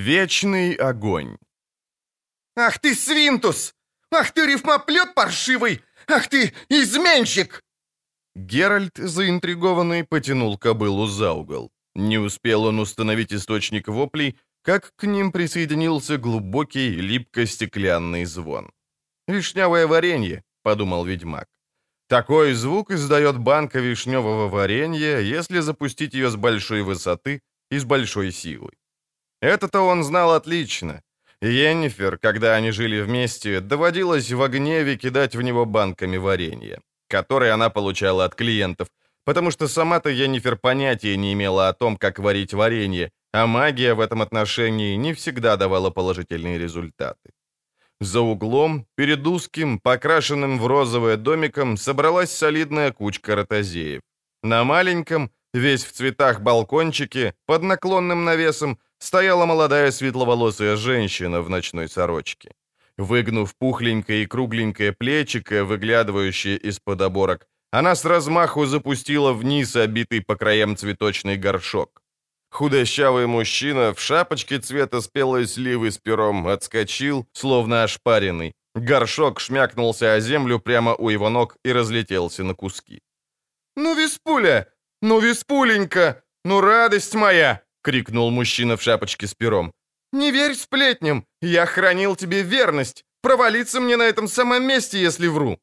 Вечный огонь. «Ах ты, свинтус! Ах ты, рифмоплет паршивый! Ах ты, изменщик!» Геральт, заинтригованный, потянул кобылу за угол. Не успел он установить источник воплей, как к ним присоединился глубокий, липко-стеклянный звон. «Вишневое варенье», — подумал ведьмак. Такой звук издает банка вишневого варенья, если запустить ее с большой высоты и с большой силой. Это-то он знал отлично. Йеннифер, когда они жили вместе, доводилось в гневе кидать в него банками варенья, которые она получала от клиентов, потому что сама-то Йеннифер понятия не имела о том, как варить варенье, а магия в этом отношении не всегда давала положительные результаты. За углом, перед узким, покрашенным в розовое домиком, собралась солидная кучка ротозеев. На маленьком, весь в цветах балкончике, под наклонным навесом, стояла молодая светловолосая женщина в ночной сорочке. Выгнув пухленькое и кругленькое плечико, выглядывающее из-под оборок, она с размаху запустила вниз обитый по краям цветочный горшок. Худощавый мужчина в шапочке цвета спелой сливы с пером отскочил, словно ошпаренный. Горшок шмякнулся о землю прямо у его ног и разлетелся на куски. «Ну, Виспуля! Ну, Виспуленька! Ну, радость моя!» — крикнул мужчина в шапочке с пером. «Не верь сплетням! Я хранил тебе верность! Провалиться мне на этом самом месте, если вру!»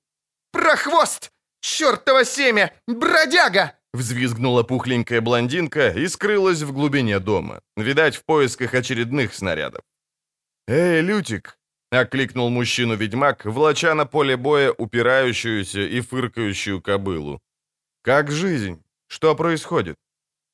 «Прохвост! Чёртово семя! Бродяга!» Взвизгнула пухленькая блондинка и скрылась в глубине дома, видать, в поисках очередных снарядов. «Эй, Лютик!» — окликнул мужчину-ведьмак, влача на поле боя упирающуюся и фыркающую кобылу. «Как жизнь? Что происходит?»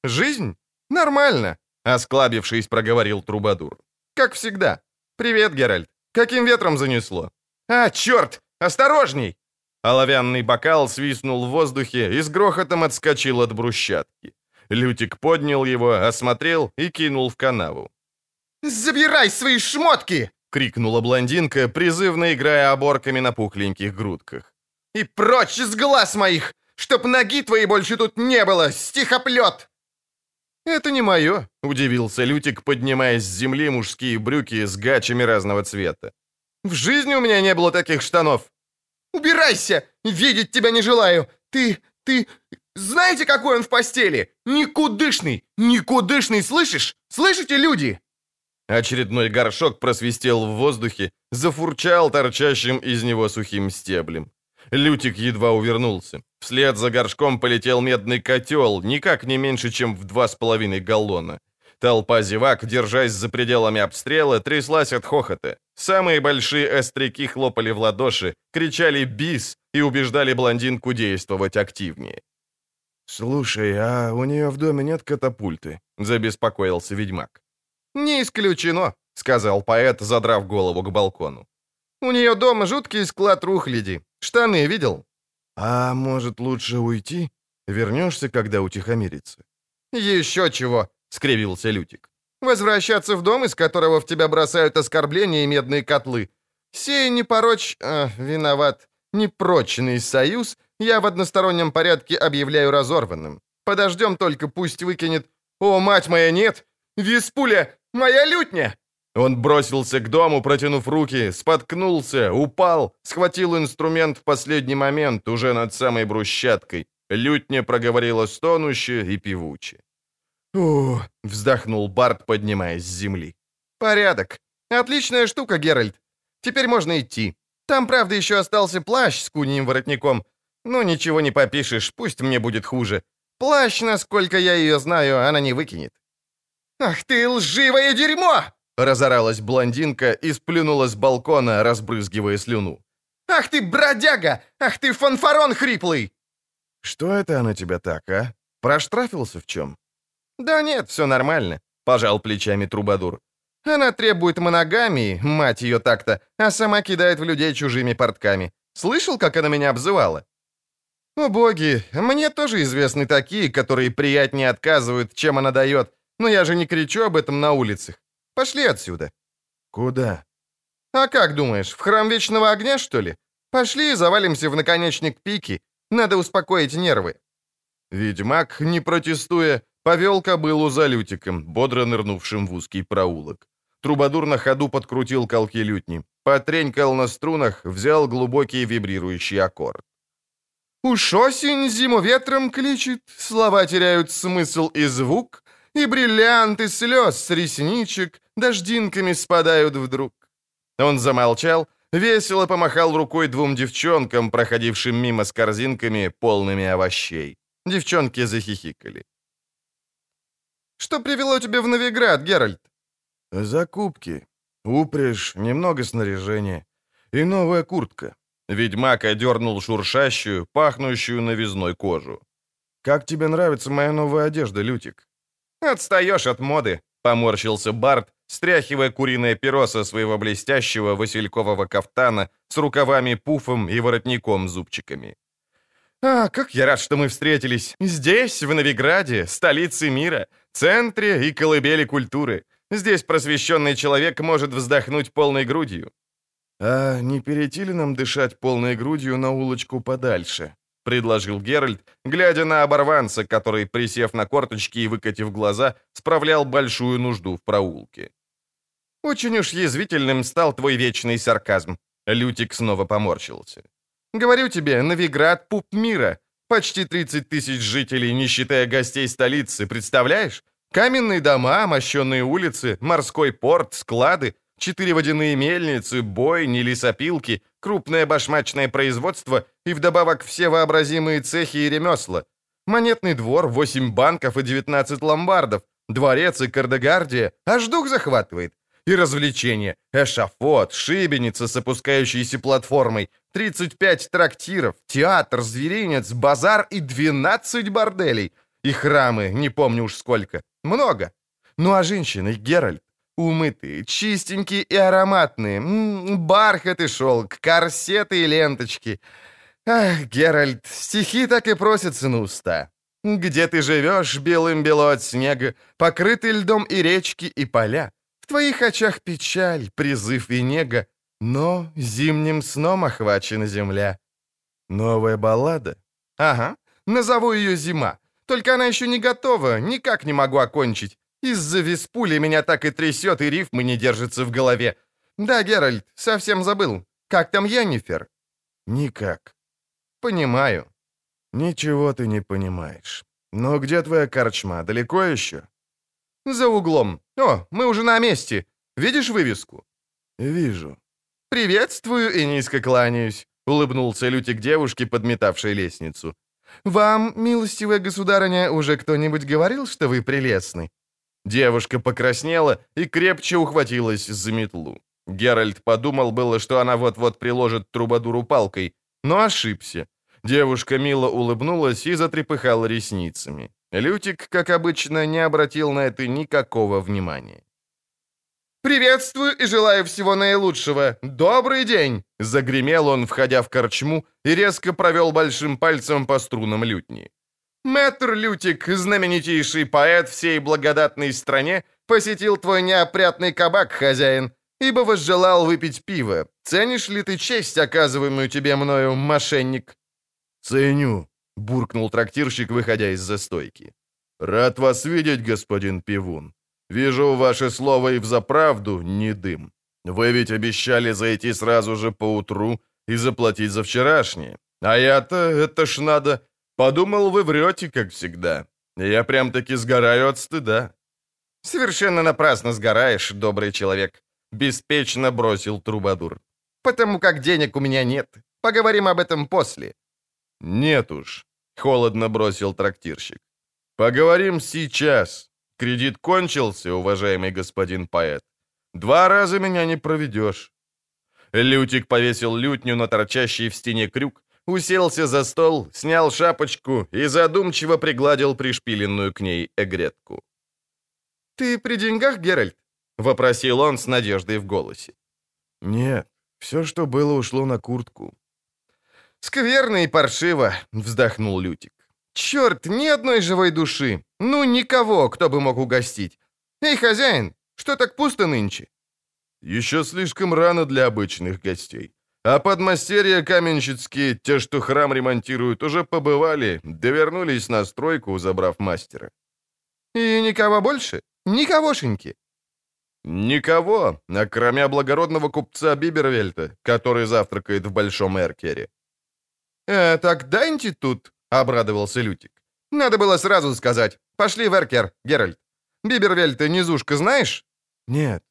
«Жизнь? Нормально!» — осклабившись, проговорил Трубадур. «Как всегда. Привет, Геральт. Каким ветром занесло?» «А, черт! Осторожней!» Оловянный бокал свистнул в воздухе и с грохотом отскочил от брусчатки. Лютик поднял его, осмотрел и кинул в канаву. «Забирай свои шмотки!» — крикнула блондинка, призывно играя оборками на пухленьких грудках. «И прочь из глаз моих! Чтоб ноги твои больше тут не было! Стихоплет!» «Это не мое», — удивился Лютик, поднимая с земли мужские брюки с гачами разного цвета. «В жизни у меня не было таких штанов!» Убирайся! Видеть тебя не желаю! Ты... ты... Знаете, какой он в постели? Никудышный! Никудышный, слышишь? Слышите, люди?» Очередной горшок просвистел в воздухе, зафурчал торчащим из него сухим стеблем. Лютик едва увернулся. Вслед за горшком полетел медный котел, никак не меньше, чем в два с половиной галлона. Толпа зевак, держась за пределами обстрела, тряслась от хохота. Самые большие остряки хлопали в ладоши, кричали «бис» и убеждали блондинку действовать активнее. «Слушай, а у нее в доме нет катапульты?» — забеспокоился ведьмак. «Не исключено», — сказал поэт, задрав голову к балкону. «У нее дома жуткий склад рухляди. Штаны видел?» «А может, лучше уйти? Вернешься, когда утихомирится?» «Еще чего скривился Лютик. «Возвращаться в дом, из которого в тебя бросают оскорбления и медные котлы. Сей непороч... Э, виноват. Непрочный союз я в одностороннем порядке объявляю разорванным. Подождем только, пусть выкинет... О, мать моя, нет! Виспуля! Моя лютня!» Он бросился к дому, протянув руки, споткнулся, упал, схватил инструмент в последний момент, уже над самой брусчаткой. Лютня проговорила стонуще и певуче. «Ух!» — вздохнул Барт, поднимаясь с земли. «Порядок. Отличная штука, Геральт. Теперь можно идти. Там, правда, еще остался плащ с куньим воротником. Ну, ничего не попишешь, пусть мне будет хуже. Плащ, насколько я ее знаю, она не выкинет». «Ах ты лживое дерьмо!» — разоралась блондинка и сплюнула с балкона, разбрызгивая слюну. «Ах ты бродяга! Ах ты фанфарон хриплый!» «Что это она тебя так, а? Проштрафился в чем?» «Да нет, все нормально», — пожал плечами Трубадур. «Она требует моногамии, мать ее так-то, а сама кидает в людей чужими портками. Слышал, как она меня обзывала?» «О боги, мне тоже известны такие, которые приятнее отказывают, чем она дает, но я же не кричу об этом на улицах. Пошли отсюда». «Куда?» «А как думаешь, в храм Вечного Огня, что ли? Пошли и завалимся в наконечник пики. Надо успокоить нервы». Ведьмак, не протестуя, Повел кобылу за Лютиком, бодро нырнувшим в узкий проулок. Трубадур на ходу подкрутил колки лютни, потренькал на струнах, взял глубокий вибрирующий аккорд. Уж осень зиму ветром кличет, слова теряют смысл и звук, и бриллианты слез с ресничек дождинками спадают вдруг. Он замолчал, весело помахал рукой двум девчонкам, проходившим мимо с корзинками, полными овощей. Девчонки захихикали. «Что привело тебя в Новиград, Геральт?» «Закупки. Упряжь, немного снаряжения. И новая куртка». Ведьмак одернул шуршащую, пахнущую новизной кожу. «Как тебе нравится моя новая одежда, Лютик?» «Отстаешь от моды», — поморщился Барт, стряхивая куриное перо со своего блестящего василькового кафтана с рукавами-пуфом и воротником-зубчиками. «А, как я рад, что мы встретились! Здесь, в Новиграде, столице мира, центре и колыбели культуры. Здесь просвещенный человек может вздохнуть полной грудью». «А не перейти ли нам дышать полной грудью на улочку подальше?» — предложил Геральт, глядя на оборванца, который, присев на корточки и выкатив глаза, справлял большую нужду в проулке. «Очень уж язвительным стал твой вечный сарказм», — Лютик снова поморщился. «Говорю тебе, Новиград — пуп мира. Почти 30 тысяч жителей, не считая гостей столицы, представляешь? Каменные дома, мощенные улицы, морской порт, склады, четыре водяные мельницы, бойни, лесопилки, крупное башмачное производство и вдобавок все вообразимые цехи и ремесла. Монетный двор, 8 банков и 19 ломбардов, дворец и кардегардия. Аж дух захватывает. И развлечения. Эшафот, шибеница с опускающейся платформой, 35 трактиров, театр, зверинец, базар и 12 борделей. И храмы, не помню уж сколько. Много. Ну а женщины, Геральт, Умытые, чистенькие и ароматные. М -м, бархат и шелк, корсеты и ленточки. Ах, Геральт, стихи так и просятся на уста. Где ты живешь, белым-бело от снега, покрытый льдом и речки, и поля. В твоих очах печаль, призыв и нега, но зимним сном охвачена земля. Новая баллада? Ага, назову ее «Зима». Только она еще не готова, никак не могу окончить. Из-за виспули меня так и трясет, и рифмы не держатся в голове. Да, Геральт, совсем забыл. Как там Янифер? Никак. Понимаю. Ничего ты не понимаешь. Но где твоя корчма? Далеко еще? За углом. О, мы уже на месте. Видишь вывеску? Вижу. Приветствую и низко кланяюсь, улыбнулся Лютик девушке, подметавшей лестницу. «Вам, милостивая государыня, уже кто-нибудь говорил, что вы прелестны?» Девушка покраснела и крепче ухватилась за метлу. Геральт подумал было, что она вот-вот приложит трубадуру палкой, но ошибся. Девушка мило улыбнулась и затрепыхала ресницами. Лютик, как обычно, не обратил на это никакого внимания. «Приветствую и желаю всего наилучшего! Добрый день!» Загремел он, входя в корчму, и резко провел большим пальцем по струнам лютни. Мэтр Лютик, знаменитейший поэт всей благодатной стране, посетил твой неопрятный кабак, хозяин, ибо возжелал выпить пиво. Ценишь ли ты честь, оказываемую тебе мною, мошенник?» «Ценю», — буркнул трактирщик, выходя из застойки. «Рад вас видеть, господин Пивун. Вижу, ваше слово и взаправду не дым. Вы ведь обещали зайти сразу же поутру и заплатить за вчерашнее. А я-то, это ж надо, Подумал, вы врете, как всегда. Я прям-таки сгораю от стыда». «Совершенно напрасно сгораешь, добрый человек», — беспечно бросил Трубадур. «Потому как денег у меня нет. Поговорим об этом после». «Нет уж», — холодно бросил трактирщик. «Поговорим сейчас. Кредит кончился, уважаемый господин поэт. Два раза меня не проведешь». Лютик повесил лютню на торчащий в стене крюк, уселся за стол, снял шапочку и задумчиво пригладил пришпиленную к ней эгретку. «Ты при деньгах, Геральт?» — вопросил он с надеждой в голосе. «Нет, все, что было, ушло на куртку». «Скверно и паршиво», — вздохнул Лютик. «Черт, ни одной живой души! Ну, никого, кто бы мог угостить! Эй, хозяин, что так пусто нынче?» «Еще слишком рано для обычных гостей. А подмастерья каменщицкие, те, что храм ремонтируют, уже побывали, довернулись на стройку, забрав мастера. И никого больше? Никогошеньки? Никого, кроме благородного купца Бибервельта, который завтракает в Большом Эркере. «Э, так Данти тут», — обрадовался Лютик. «Надо было сразу сказать. Пошли в Эркер, Геральт. Бибервельта низушка знаешь?» «Нет».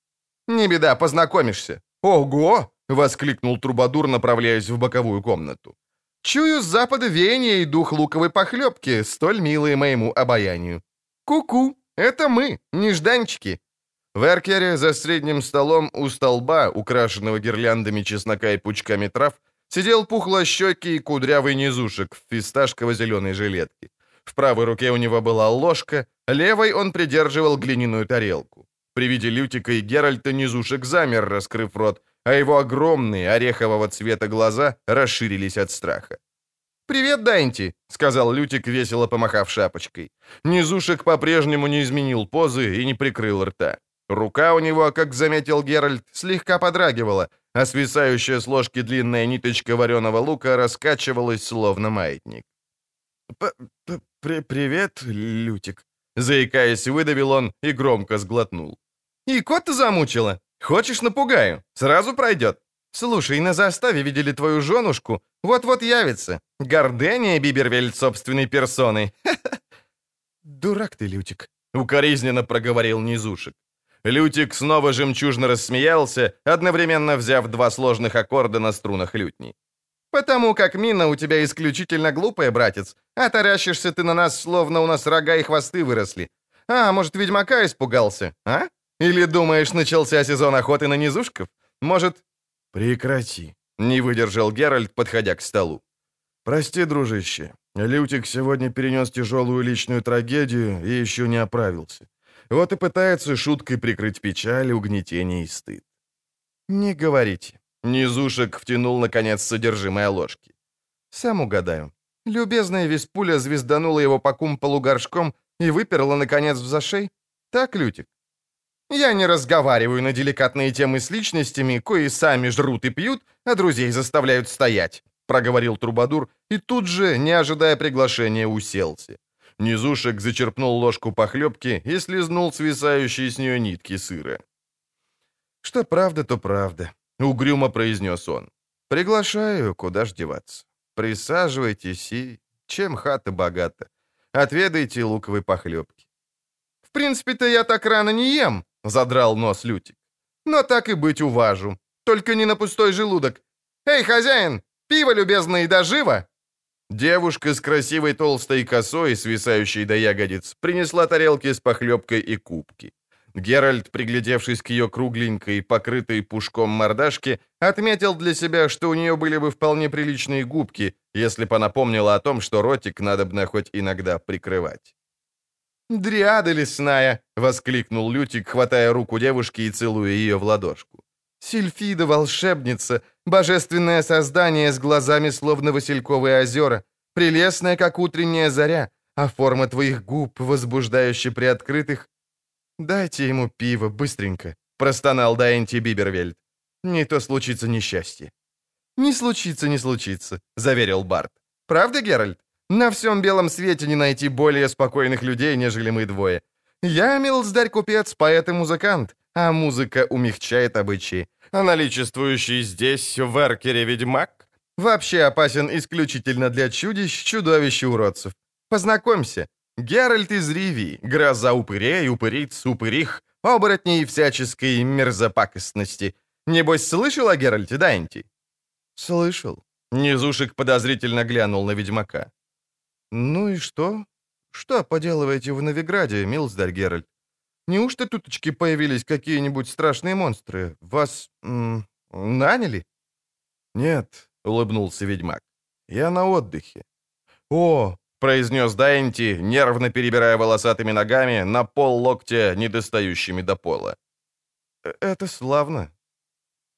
«Не беда, познакомишься». «Ого!» — воскликнул Трубадур, направляясь в боковую комнату. «Чую с запада веяние и дух луковой похлебки, столь милые моему обаянию. Ку-ку, это мы, нежданчики». В Эркере за средним столом у столба, украшенного гирляндами чеснока и пучками трав, сидел пухлощекий и кудрявый низушек в фисташково-зеленой жилетке. В правой руке у него была ложка, левой он придерживал глиняную тарелку. При виде Лютика и Геральта низушек замер, раскрыв рот, а его огромные орехового цвета глаза расширились от страха. «Привет, Дайнти!» — сказал Лютик, весело помахав шапочкой. Низушек по-прежнему не изменил позы и не прикрыл рта. Рука у него, как заметил Геральт, слегка подрагивала, а свисающая с ложки длинная ниточка вареного лука раскачивалась, словно маятник. «Привет, Лютик», — заикаясь, выдавил он и громко сглотнул. «И кот-то замучила? Хочешь, напугаю? Сразу пройдет. Слушай, на заставе видели твою женушку, вот-вот явится. Гордения Бибервельд собственной персоной. Дурак ты, Лютик», — укоризненно проговорил Низушек. Лютик снова жемчужно рассмеялся, одновременно взяв два сложных аккорда на струнах лютни. «Потому как мина у тебя исключительно глупая, братец, а таращишься ты на нас, словно у нас рога и хвосты выросли. А, может, ведьмака испугался, а? Или думаешь, начался сезон охоты на низушков? Может...» «Прекрати», — не выдержал Геральт, подходя к столу. «Прости, дружище, Лютик сегодня перенес тяжелую личную трагедию и еще не оправился. Вот и пытается шуткой прикрыть печаль, угнетение и стыд. «Не говорите». Низушек втянул, наконец, содержимое ложки. «Сам угадаю. Любезная Веспуля звезданула его по кумполу горшком и выперла, наконец, в зашей? Так, Лютик?» «Я не разговариваю на деликатные темы с личностями, кои сами жрут и пьют, а друзей заставляют стоять», — проговорил Трубадур и тут же, не ожидая приглашения, уселся. Низушек зачерпнул ложку похлебки и слезнул свисающие с нее нитки сыра. «Что правда, то правда», — угрюмо произнес он. «Приглашаю, куда ж деваться. Присаживайтесь и... Чем хата богата? Отведайте луковой похлебки». «В принципе-то я так рано не ем», — задрал нос Лютик. «Но так и быть уважу. Только не на пустой желудок. Эй, хозяин, пиво любезное и доживо!» Девушка с красивой толстой косой, свисающей до ягодиц, принесла тарелки с похлебкой и кубки. Геральт, приглядевшись к ее кругленькой, покрытой пушком мордашке, отметил для себя, что у нее были бы вполне приличные губки, если бы она помнила о том, что ротик надо хоть иногда прикрывать. «Дриада лесная!» — воскликнул Лютик, хватая руку девушки и целуя ее в ладошку. Сильфида, волшебница, божественное создание с глазами, словно васильковые озера, прелестная, как утренняя заря, а форма твоих губ, возбуждающая приоткрытых... «Дайте ему пиво, быстренько», — простонал Дайнти Бибервельд. «Не то случится несчастье». «Не случится, не случится», — заверил Барт. «Правда, Геральт? На всем белом свете не найти более спокойных людей, нежели мы двое. Я, милздарь-купец, поэт и музыкант, а музыка умягчает обычаи. А наличествующий здесь, в Эркере, ведьмак вообще опасен исключительно для чудищ, чудовищ и уродцев. Познакомься, Геральт из Ривии, гроза упырей, упыриц, упырих, оборотней и всяческой мерзопакостности. Небось, слышал о Геральте Дайнти? Слышал. Низушек подозрительно глянул на ведьмака. Ну и что? Что поделываете в Новиграде, милздарь Геральт? Неужто туточки появились какие-нибудь страшные монстры? Вас м, наняли?» «Нет», — улыбнулся ведьмак. «Я на отдыхе». «О!» — произнес Дайнти, нервно перебирая волосатыми ногами на пол локтя, недостающими до пола. «Э, «Это славно».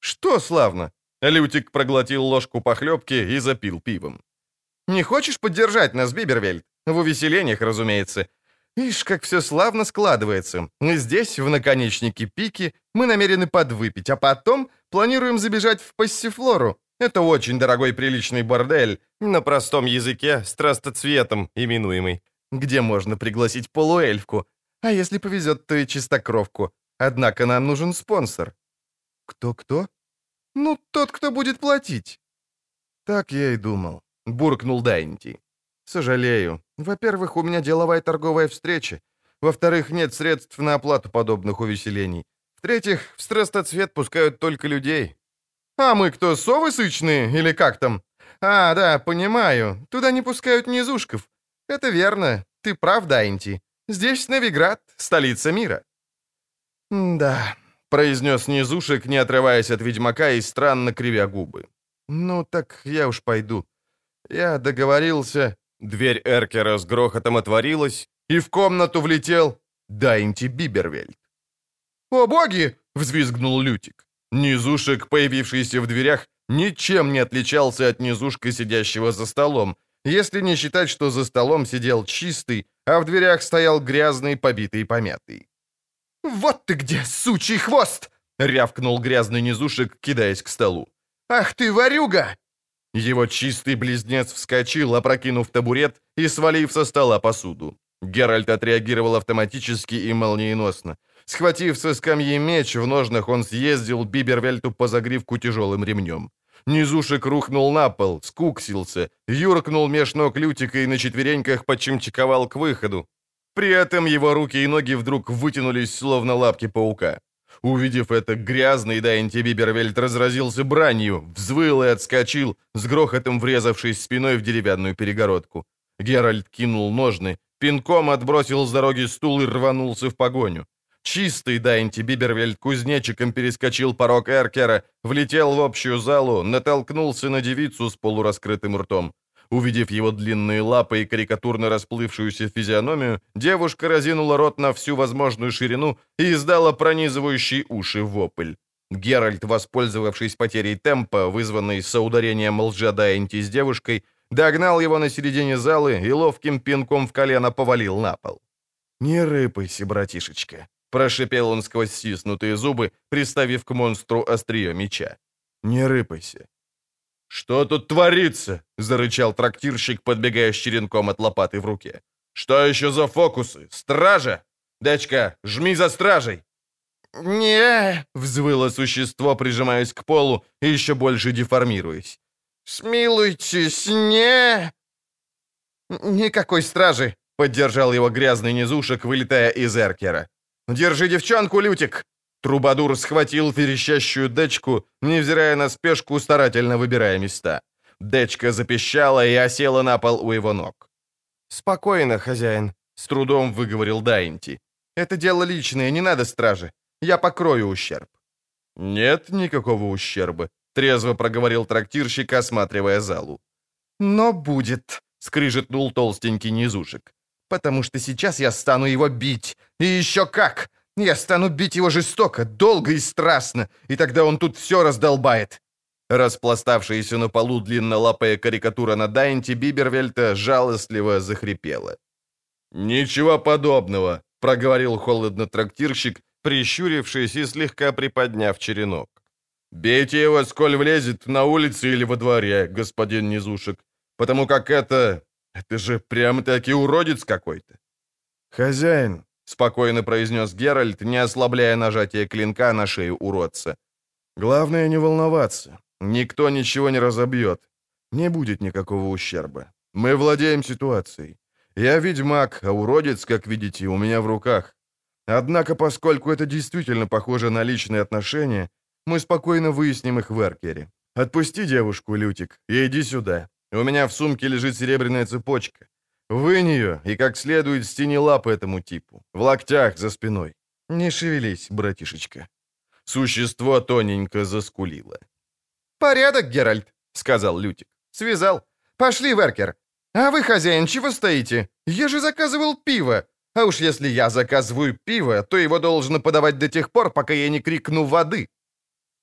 «Что славно?» Лютик проглотил ложку похлебки и запил пивом. «Не хочешь поддержать нас, Бибервельд? В увеселениях, разумеется. Ишь, как все славно складывается. Здесь, в наконечнике пики, мы намерены подвыпить, а потом планируем забежать в Пассифлору. Это очень дорогой приличный бордель, на простом языке, страстоцветом именуемый, где можно пригласить полуэльфку, а если повезет, то и чистокровку. Однако нам нужен спонсор». «Кто-кто?» «Ну, тот, кто будет платить». «Так я и думал», — буркнул Дайнти. «Сожалею. Во-первых, у меня деловая торговая встреча. Во-вторых, нет средств на оплату подобных увеселений. В-третьих, в страстоцвет пускают только людей. А мы кто, совы сычные или как там? А, да, понимаю. Туда не пускают низушков. Это верно. Ты прав, Дайнти. Здесь Новиград, столица мира. «Да», — произнес низушек, не отрываясь от ведьмака и странно кривя губы. «Ну, так я уж пойду. Я договорился...» Дверь Эркера с грохотом отворилась, и в комнату влетел Дайнти Бибервельд. «О, боги!» — взвизгнул Лютик. Низушек, появившийся в дверях, ничем не отличался от низушка, сидящего за столом, если не считать, что за столом сидел чистый, а в дверях стоял грязный, побитый и помятый. «Вот ты где, сучий хвост!» — рявкнул грязный низушек, кидаясь к столу. «Ах ты, ворюга!» Его чистый близнец вскочил, опрокинув табурет и свалив со стола посуду. Геральт отреагировал автоматически и молниеносно. Схватив со скамьи меч, в ножнах он съездил Бибервельту по загривку тяжелым ремнем. Низушек рухнул на пол, скуксился, юркнул меж ног Лютика и на четвереньках почимчиковал к выходу. При этом его руки и ноги вдруг вытянулись, словно лапки паука. Увидев это, грязный Дайнти Бибервельт разразился бранью, взвыл и отскочил, с грохотом врезавшись спиной в деревянную перегородку. Геральт кинул ножны, пинком отбросил с дороги стул и рванулся в погоню. Чистый Дайнти Бибервельд кузнечиком перескочил порог Эркера, влетел в общую залу, натолкнулся на девицу с полураскрытым ртом. Увидев его длинные лапы и карикатурно расплывшуюся физиономию, девушка разинула рот на всю возможную ширину и издала пронизывающий уши вопль. Геральт, воспользовавшись потерей темпа, вызванной соударением лжа Дайнти с девушкой, догнал его на середине залы и ловким пинком в колено повалил на пол. «Не рыпайся, братишечка», Прошипел он сквозь стиснутые зубы, приставив к монстру острие меча. «Не рыпайся». «Что тут творится?» — зарычал трактирщик, подбегая с черенком от лопаты в руке. «Что еще за фокусы? Стража? Дочка, жми за стражей!» «Не!» — взвыло существо, прижимаясь к полу и еще больше деформируясь. «Смилуйтесь, не!» «Никакой стражи!» — поддержал его грязный низушек, вылетая из эркера. «Держи девчонку, Лютик!» Трубадур схватил верещащую дечку, невзирая на спешку, старательно выбирая места. Дечка запищала и осела на пол у его ног. «Спокойно, хозяин», — с трудом выговорил Дайнти. «Это дело личное, не надо стражи. Я покрою ущерб». «Нет никакого ущерба», — трезво проговорил трактирщик, осматривая залу. «Но будет», — скрижетнул толстенький низушек потому что сейчас я стану его бить. И еще как! Я стану бить его жестоко, долго и страстно, и тогда он тут все раздолбает». Распластавшаяся на полу длиннолапая карикатура на Дайнти Бибервельта жалостливо захрипела. «Ничего подобного», — проговорил холодно трактирщик, прищурившись и слегка приподняв черенок. «Бейте его, сколь влезет, на улице или во дворе, господин Низушек, потому как это это же прямо-таки уродец какой-то. «Хозяин», — спокойно произнес Геральт, не ослабляя нажатие клинка на шею уродца. «Главное не волноваться. Никто ничего не разобьет. Не будет никакого ущерба. Мы владеем ситуацией. Я ведьмак, а уродец, как видите, у меня в руках. Однако, поскольку это действительно похоже на личные отношения, мы спокойно выясним их в Эркере. Отпусти девушку, Лютик, и иди сюда. У меня в сумке лежит серебряная цепочка. Вынь ее и как следует стяни лапы этому типу. В локтях за спиной. Не шевелись, братишечка. Существо тоненько заскулило. «Порядок, Геральт», — сказал Лютик. «Связал. Пошли, Веркер. А вы, хозяин, чего стоите? Я же заказывал пиво. А уж если я заказываю пиво, то его должно подавать до тех пор, пока я не крикну воды.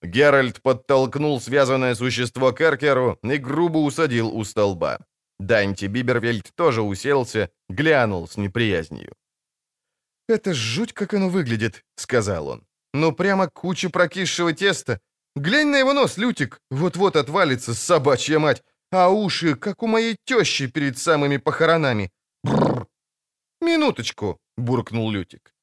Геральт подтолкнул связанное существо к Эркеру и грубо усадил у столба. Данти Бибервельд тоже уселся, глянул с неприязнью. «Это жуть, как оно выглядит», — сказал он. «Ну, прямо куча прокисшего теста. Глянь на его нос, Лютик, вот-вот отвалится собачья мать, а уши, как у моей тещи перед самыми похоронами. Бррр. «Минуточку», — буркнул Лютик.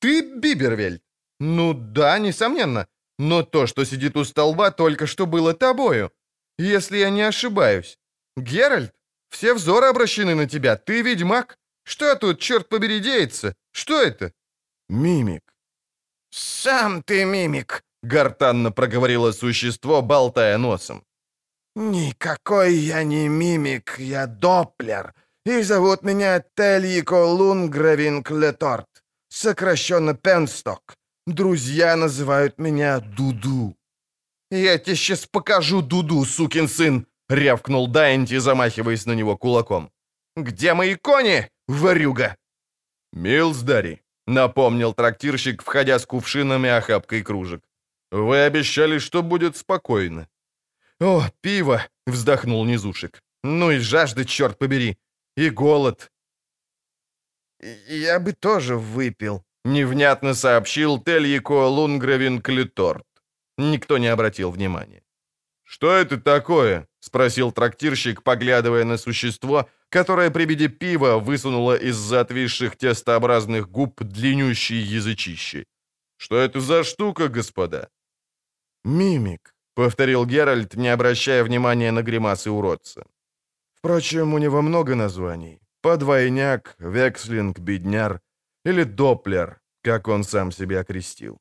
«Ты Бибервельд?» Ну да, несомненно. Но то, что сидит у столба, только что было тобою. Если я не ошибаюсь. Геральт, все взоры обращены на тебя. Ты ведьмак. Что тут, черт побери, деется? Что это? Мимик. Сам ты мимик, гортанно проговорило существо, болтая носом. «Никакой я не мимик, я Доплер, и зовут меня Тельико Лунгравин Клеторт, сокращенно Пенсток. Друзья называют меня Дуду». «Я тебе сейчас покажу Дуду, сукин сын!» — рявкнул Дайнти, замахиваясь на него кулаком. «Где мои кони, ворюга?» «Милсдари», — напомнил трактирщик, входя с кувшинами охапкой кружек. «Вы обещали, что будет спокойно». «О, пиво!» — вздохнул Низушек. «Ну и жажда, черт побери! И голод!» «Я бы тоже выпил», — невнятно сообщил Тельяко Лунгравин Клиторт. Никто не обратил внимания. «Что это такое?» — спросил трактирщик, поглядывая на существо, которое при виде пива высунуло из-за отвисших тестообразных губ длиннющие язычищи. «Что это за штука, господа?» «Мимик», — повторил Геральт, не обращая внимания на гримасы уродца. «Впрочем, у него много названий. Подвойняк, векслинг, бедняр или доплер, как он сам себя окрестил».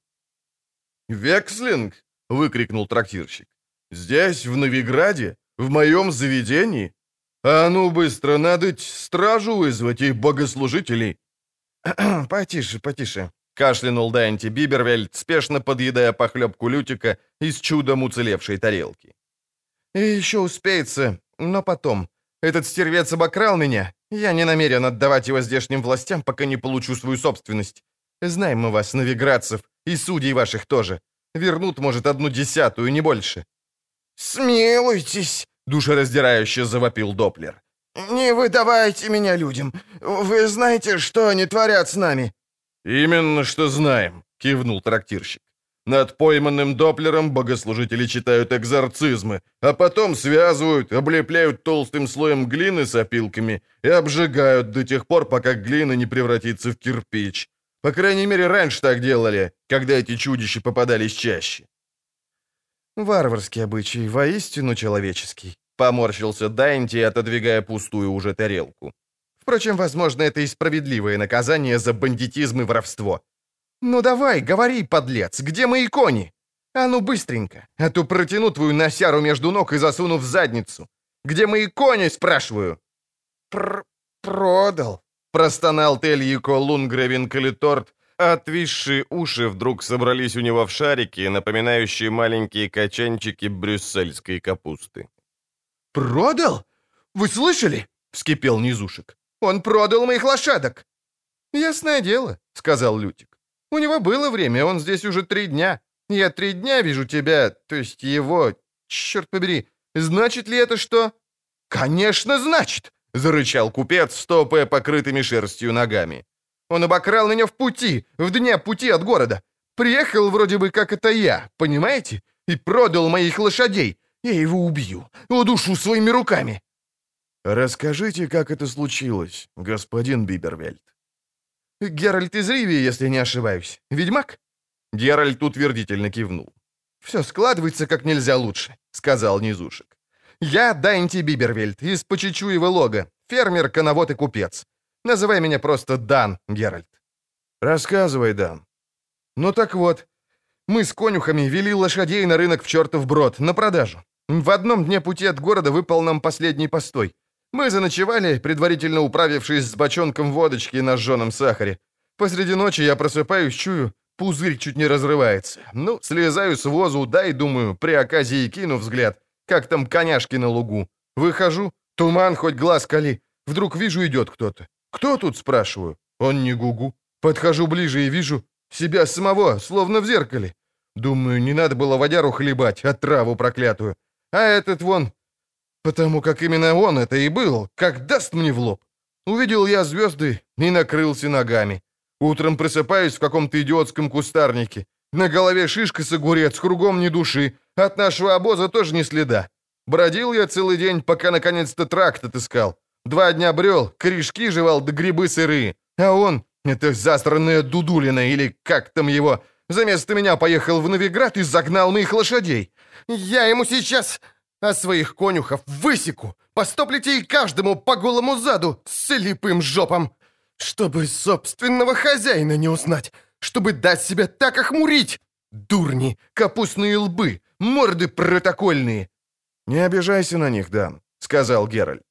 «Векслинг?» — выкрикнул трактирщик. «Здесь, в Новиграде? В моем заведении? А ну быстро, надо стражу вызвать и богослужителей!» «Потише, потише», — кашлянул Дэнти Бибервельд, спешно подъедая похлебку Лютика из чудом уцелевшей тарелки. «И еще успеется, но потом. Этот стервец обокрал меня. Я не намерен отдавать его здешним властям, пока не получу свою собственность. Знаем мы вас, новиградцев, и судей ваших тоже. Вернут, может, одну десятую, не больше». «Смилуйтесь!» — душераздирающе завопил Доплер. «Не выдавайте меня людям. Вы знаете, что они творят с нами?» «Именно что знаем», — кивнул трактирщик. «Над пойманным Доплером богослужители читают экзорцизмы, а потом связывают, облепляют толстым слоем глины с опилками и обжигают до тех пор, пока глина не превратится в кирпич. По крайней мере, раньше так делали, когда эти чудища попадались чаще. «Варварский обычай, воистину человеческий», — поморщился Дайнти, отодвигая пустую уже тарелку. «Впрочем, возможно, это и справедливое наказание за бандитизм и воровство. Ну давай, говори, подлец, где мои кони? А ну быстренько, а то протяну твою носяру между ног и засуну в задницу. Где мои кони, спрашиваю?» Пр «Продал», Простонал Тельико Лунгревин Калиторт, отвисшие уши вдруг собрались у него в шарики, напоминающие маленькие качанчики брюссельской капусты. «Продал? Вы слышали?» — вскипел Низушек. «Он продал моих лошадок!» «Ясное дело», — сказал Лютик. «У него было время, он здесь уже три дня. Я три дня вижу тебя, то есть его, черт побери. Значит ли это, что...» «Конечно, значит!» — зарычал купец, стопая покрытыми шерстью ногами. «Он обокрал меня в пути, в дне пути от города. Приехал вроде бы, как это я, понимаете? И продал моих лошадей. Я его убью, удушу своими руками». «Расскажите, как это случилось, господин Бибервельд». «Геральт из Ривии, если не ошибаюсь. Ведьмак?» Геральт утвердительно кивнул. «Все складывается как нельзя лучше», — сказал Низушек. Я Дайнти Бибервельд из Почечуева лога, фермер, коновод и купец. Называй меня просто Дан, Геральт». «Рассказывай, Дан». «Ну так вот, мы с конюхами вели лошадей на рынок в чертов брод, на продажу. В одном дне пути от города выпал нам последний постой. Мы заночевали, предварительно управившись с бочонком водочки на жженом сахаре. Посреди ночи я просыпаюсь, чую, пузырь чуть не разрывается. Ну, слезаю с возу, да и думаю, при оказии кину взгляд. Как там коняшки на лугу? Выхожу, туман хоть глаз кали. Вдруг вижу, идет кто-то. Кто тут, спрашиваю? Он не гугу. Подхожу ближе и вижу себя самого, словно в зеркале. Думаю, не надо было водяру хлебать, отраву проклятую. А этот вон... Потому как именно он это и был, как даст мне в лоб. Увидел я звезды и накрылся ногами. Утром просыпаюсь в каком-то идиотском кустарнике. На голове шишка с огурец, кругом ни души. От нашего обоза тоже ни следа. Бродил я целый день, пока наконец-то тракт отыскал. Два дня брел, корешки жевал да грибы сырые. А он, это застранная дудулина, или как там его, Заместо меня поехал в Новиград и загнал моих лошадей. Я ему сейчас а своих конюхов высеку, по и каждому по голому заду с слепым жопом, чтобы собственного хозяина не узнать, чтобы дать себя так охмурить. Дурни, капустные лбы, морды протокольные. «Не обижайся на них, Дан», — сказал Геральт.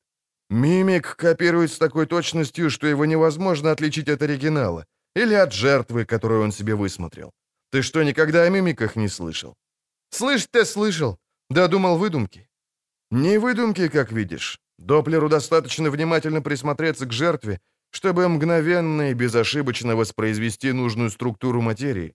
«Мимик копирует с такой точностью, что его невозможно отличить от оригинала или от жертвы, которую он себе высмотрел. Ты что, никогда о мимиках не слышал?» «Слышь-то слышал. Да думал выдумки». «Не выдумки, как видишь. Доплеру достаточно внимательно присмотреться к жертве, чтобы мгновенно и безошибочно воспроизвести нужную структуру материи.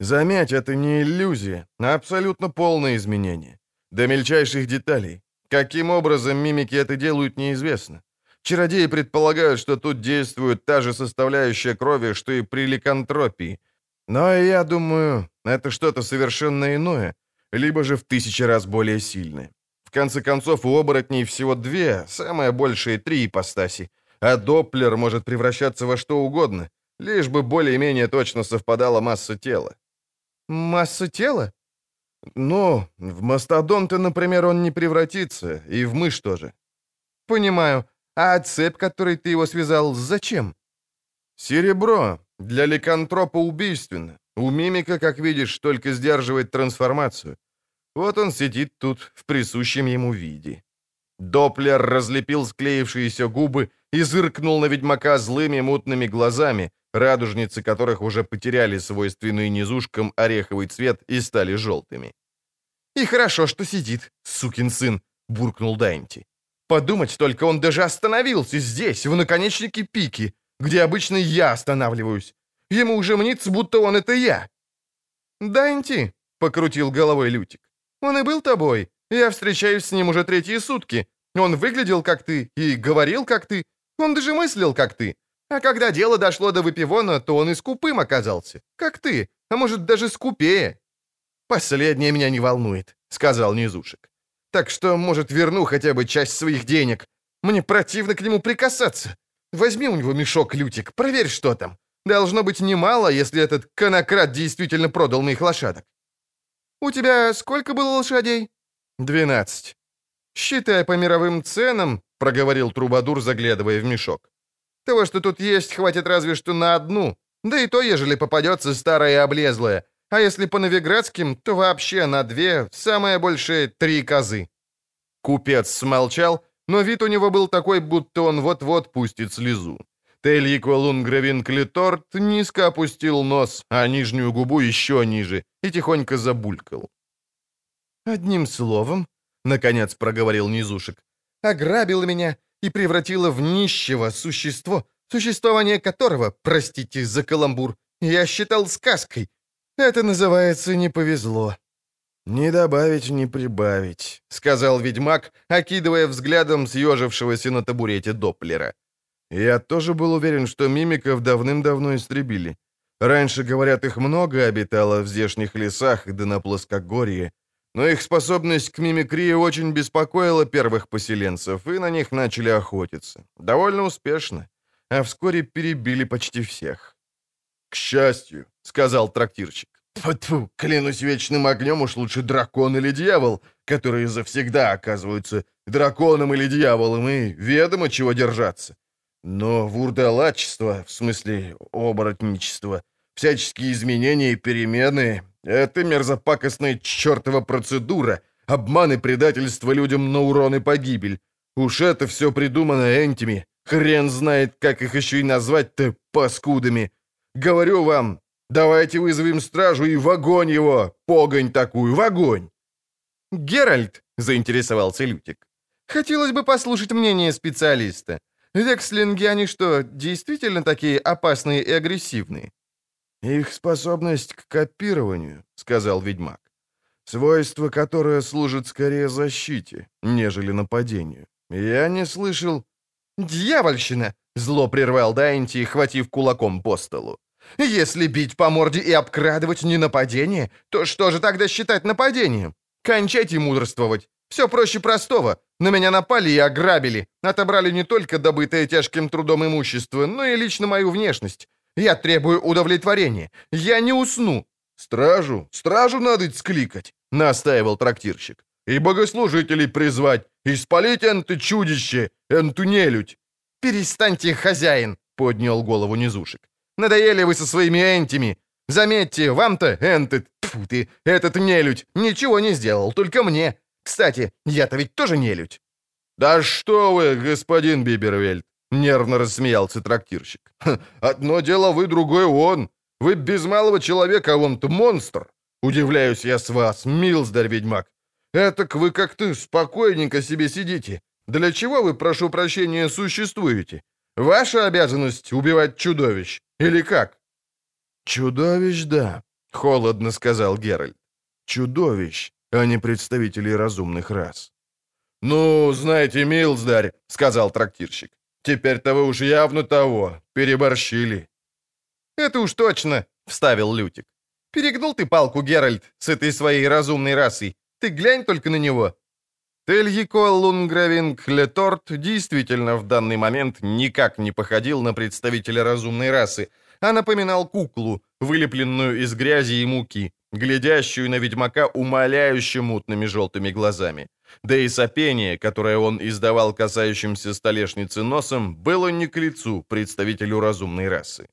Заметь, это не иллюзия, а абсолютно полное изменение. До мельчайших деталей. Каким образом мимики это делают, неизвестно. Чародеи предполагают, что тут действует та же составляющая крови, что и при ликантропии. Но я думаю, это что-то совершенно иное, либо же в тысячи раз более сильное. В конце концов, у оборотней всего две, самое большее три ипостаси, а Доплер может превращаться во что угодно, лишь бы более-менее точно совпадала масса тела. Масса тела? Ну, в мастодонта, например, он не превратится, и в мышь тоже. Понимаю. А цепь, которой ты его связал, зачем? Серебро. Для ликантропа убийственно. У мимика, как видишь, только сдерживает трансформацию. Вот он сидит тут в присущем ему виде. Доплер разлепил склеившиеся губы и зыркнул на ведьмака злыми мутными глазами, радужницы которых уже потеряли свойственный низушкам ореховый цвет и стали желтыми. «И хорошо, что сидит, сукин сын», — буркнул Дайнти. «Подумать только, он даже остановился здесь, в наконечнике пики, где обычно я останавливаюсь. Ему уже мнится, будто он это я». «Дайнти», — покрутил головой Лютик, — «он и был тобой. Я встречаюсь с ним уже третьи сутки. Он выглядел как ты и говорил как ты. Он даже мыслил как ты. А когда дело дошло до выпивона, то он и скупым оказался. Как ты, а может, даже скупее. «Последнее меня не волнует», — сказал Низушек. «Так что, может, верну хотя бы часть своих денег. Мне противно к нему прикасаться. Возьми у него мешок, Лютик, проверь, что там. Должно быть немало, если этот конократ действительно продал моих лошадок». «У тебя сколько было лошадей?» «Двенадцать». «Считая по мировым ценам», — проговорил Трубадур, заглядывая в мешок. Того, что тут есть, хватит разве что на одну. Да и то, ежели попадется старая и облезлая. А если по новиградским, то вообще на две, самое большее три козы». Купец смолчал, но вид у него был такой, будто он вот-вот пустит слезу. Тельиква Лунгравин Клиторт низко опустил нос, а нижнюю губу еще ниже, и тихонько забулькал. «Одним словом», — наконец проговорил Низушек, — «ограбил меня и превратила в нищего существо, существование которого, простите за каламбур, я считал сказкой. Это называется «не повезло». «Не добавить, не прибавить», — сказал ведьмак, окидывая взглядом съежившегося на табурете Доплера. «Я тоже был уверен, что мимиков давным-давно истребили. Раньше, говорят, их много обитало в здешних лесах да на плоскогорье, но их способность к мимикрии очень беспокоила первых поселенцев, и на них начали охотиться. Довольно успешно. А вскоре перебили почти всех. «К счастью», — сказал трактирщик. «Тьфу, клянусь вечным огнем, уж лучше дракон или дьявол, которые завсегда оказываются драконом или дьяволом, и ведомо чего держаться. Но вурдалачество, в смысле оборотничество, всяческие изменения и перемены это мерзопакостная чертова процедура, обман и предательство людям на урон и погибель. Уж это все придумано энтими. Хрен знает, как их еще и назвать-то паскудами. Говорю вам, давайте вызовем стражу и в огонь его, погонь такую, в огонь. «Геральт», — заинтересовался Лютик, — «хотелось бы послушать мнение специалиста. Векслинги, они что, действительно такие опасные и агрессивные?» «Их способность к копированию», — сказал ведьмак. «Свойство, которое служит скорее защите, нежели нападению. Я не слышал...» «Дьявольщина!» — зло прервал Дайнти, хватив кулаком по столу. «Если бить по морде и обкрадывать не нападение, то что же тогда считать нападением? Кончайте мудрствовать. Все проще простого. На меня напали и ограбили. Отобрали не только добытое тяжким трудом имущество, но и лично мою внешность. Я требую удовлетворения. Я не усну. Стражу, стражу надо скликать, настаивал трактирщик. И богослужителей призвать, и спалить энты чудище, энту нелюдь. Перестаньте, хозяин, поднял голову низушек. Надоели вы со своими энтими. Заметьте, вам-то, энты, тьфу ты, этот нелюдь, ничего не сделал, только мне. Кстати, я-то ведь тоже нелюдь. «Да что вы, господин Бибервельд!» — нервно рассмеялся трактирщик. «Одно дело вы, другое он. Вы без малого человека, а он-то монстр. Удивляюсь я с вас, милздарь-ведьмак. Этак вы как-то спокойненько себе сидите. Для чего вы, прошу прощения, существуете? Ваша обязанность — убивать чудовищ. Или как?» «Чудовищ, да», — холодно сказал Геральт. «Чудовищ, а не представителей разумных рас». «Ну, знаете, милздарь», — сказал трактирщик, — «теперь-то вы уж явно того, переборщили». «Это уж точно», — вставил Лютик. «Перегнул ты палку, Геральт, с этой своей разумной расой. Ты глянь только на него». Тельико Лунгравинг Леторт действительно в данный момент никак не походил на представителя разумной расы, а напоминал куклу, вылепленную из грязи и муки, глядящую на ведьмака умоляюще мутными желтыми глазами. Да и сопение, которое он издавал касающимся столешницы носом, было не к лицу представителю разумной расы.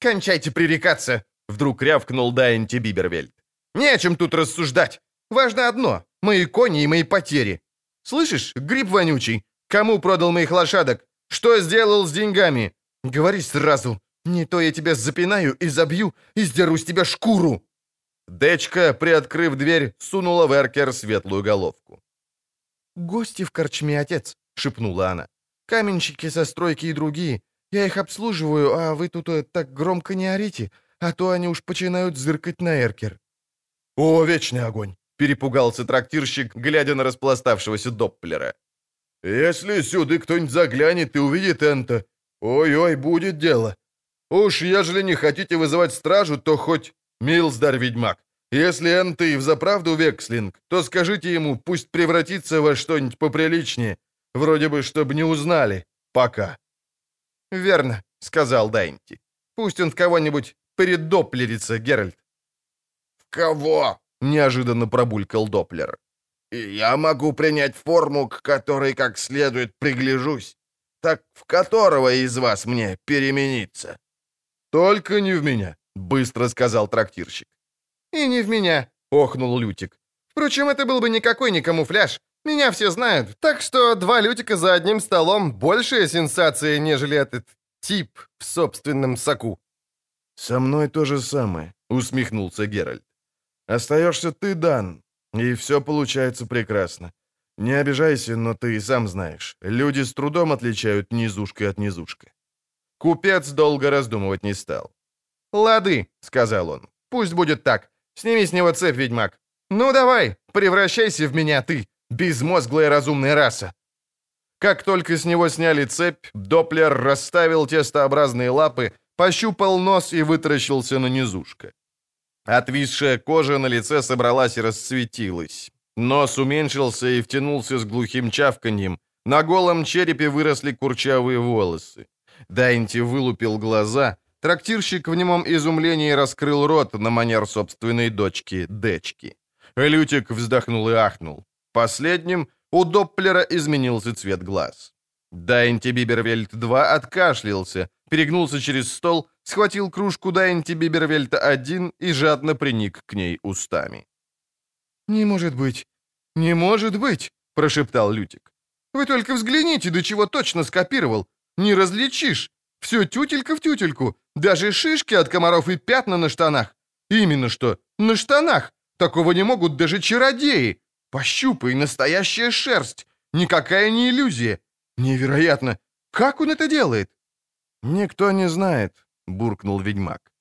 «Кончайте пререкаться!» — вдруг рявкнул Дайнти Бибервельд. «Не о чем тут рассуждать. Важно одно — мои кони и мои потери. Слышишь, гриб вонючий, кому продал моих лошадок? Что сделал с деньгами? Говори сразу, не то я тебя запинаю и забью, и сдеру с тебя шкуру!» Дечка, приоткрыв дверь, сунула в эркер светлую головку. «Гости в корчме, отец», — шепнула она. «Каменщики со стройки и другие. Я их обслуживаю, а вы тут э, так громко не орите, а то они уж начинают зыркать на эркер». «О, вечный огонь!» — перепугался трактирщик, глядя на распластавшегося Допплера. «Если сюда кто-нибудь заглянет и увидит это, ой-ой, будет дело. Уж ежели не хотите вызывать стражу, то хоть Милздар-ведьмак, если Энты и взаправду векслинг, то скажите ему, пусть превратится во что-нибудь поприличнее, вроде бы, чтобы не узнали. Пока». «Верно», — сказал Дайнти. «Пусть он в кого-нибудь передоплерится, Геральт». «В кого?» — неожиданно пробулькал Доплер. «И я могу принять форму, к которой как следует пригляжусь. Так в которого из вас мне перемениться?» «Только не в меня», — быстро сказал трактирщик. «И не в меня», — охнул Лютик. «Впрочем, это был бы никакой не камуфляж. Меня все знают, так что два Лютика за одним столом — большая сенсация, нежели этот тип в собственном соку». «Со мной то же самое», — усмехнулся Геральт. «Остаешься ты, Дан, и все получается прекрасно. Не обижайся, но ты и сам знаешь, люди с трудом отличают низушка от низушка». Купец долго раздумывать не стал. «Лады», — сказал он. «Пусть будет так. Сними с него цепь, ведьмак. Ну давай, превращайся в меня, ты, безмозглая разумная раса». Как только с него сняли цепь, Доплер расставил тестообразные лапы, пощупал нос и вытаращился на низушка. Отвисшая кожа на лице собралась и расцветилась. Нос уменьшился и втянулся с глухим чавканьем. На голом черепе выросли курчавые волосы. Дайнти вылупил глаза, Трактирщик в немом изумлении раскрыл рот на манер собственной дочки Дечки. Лютик вздохнул и ахнул. Последним у Допплера изменился цвет глаз. Дайнти Бибервельт-2 откашлялся, перегнулся через стол, схватил кружку Дайнти Бибервельта-1 и жадно приник к ней устами. «Не может быть! Не может быть!» — прошептал Лютик. «Вы только взгляните, до чего точно скопировал! Не различишь! Все тютелька в тютельку, даже шишки от комаров и пятна на штанах. Именно что, на штанах. Такого не могут даже чародеи. Пощупай, настоящая шерсть. Никакая не иллюзия. Невероятно. Как он это делает? Никто не знает, буркнул ведьмак.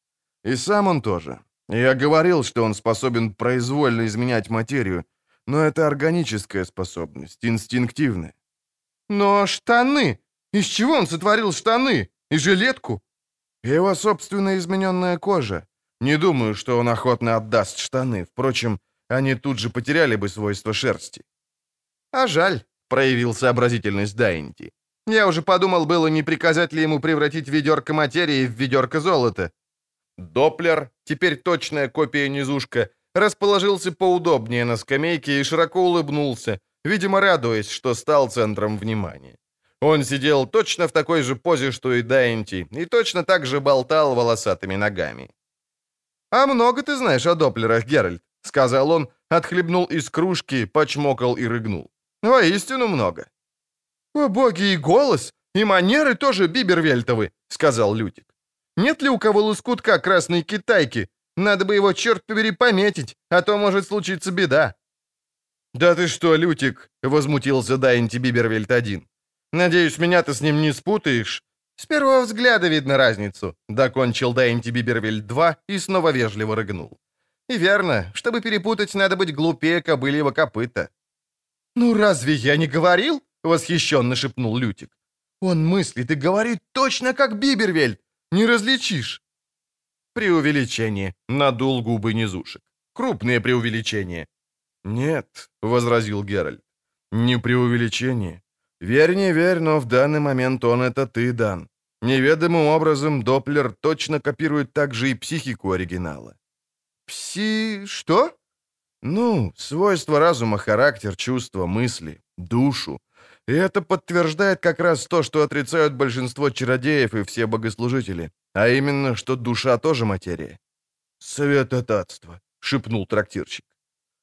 И сам он тоже. Я говорил, что он способен произвольно изменять материю, но это органическая способность, инстинктивная. Но штаны! Из чего он сотворил штаны? И жилетку? Его собственная измененная кожа. Не думаю, что он охотно отдаст штаны. Впрочем, они тут же потеряли бы свойства шерсти. А жаль, проявил сообразительность Дайнти. Я уже подумал было, не приказать ли ему превратить ведерко материи в ведерко золота. Доплер, теперь точная копия низушка, расположился поудобнее на скамейке и широко улыбнулся, видимо, радуясь, что стал центром внимания. Он сидел точно в такой же позе, что и Дайнти, и точно так же болтал волосатыми ногами. «А много ты знаешь о доплерах, Геральт?» — сказал он, отхлебнул из кружки, почмокал и рыгнул. «Воистину много». «О, боги, и голос, и манеры тоже бибервельтовы», — сказал Лютик. «Нет ли у кого лоскутка красной китайки? Надо бы его, черт побери, пометить, а то может случиться беда». «Да ты что, Лютик?» — возмутился Дайнти Бибервельт-1. «Надеюсь, меня ты с ним не спутаешь?» «С первого взгляда видно разницу», — докончил Дайнти Бибервельт-2 и снова вежливо рыгнул. «И верно, чтобы перепутать, надо быть глупее кобыльего копыта». «Ну разве я не говорил?» — восхищенно шепнул Лютик. «Он мыслит и говорит точно как Бибервельт. Не различишь». «Преувеличение», — надул губы низушек. «Крупное преувеличение». «Нет», — возразил Геральт, — «не преувеличение. Верь, не верь, но в данный момент он — это ты, Дан. Неведомым образом Доплер точно копирует также и психику оригинала». «Пси... что?» «Ну, свойства разума, характер, чувства, мысли, душу. И это подтверждает как раз то, что отрицают большинство чародеев и все богослужители, а именно, что душа тоже материя. «Светотатство», — шепнул трактирщик.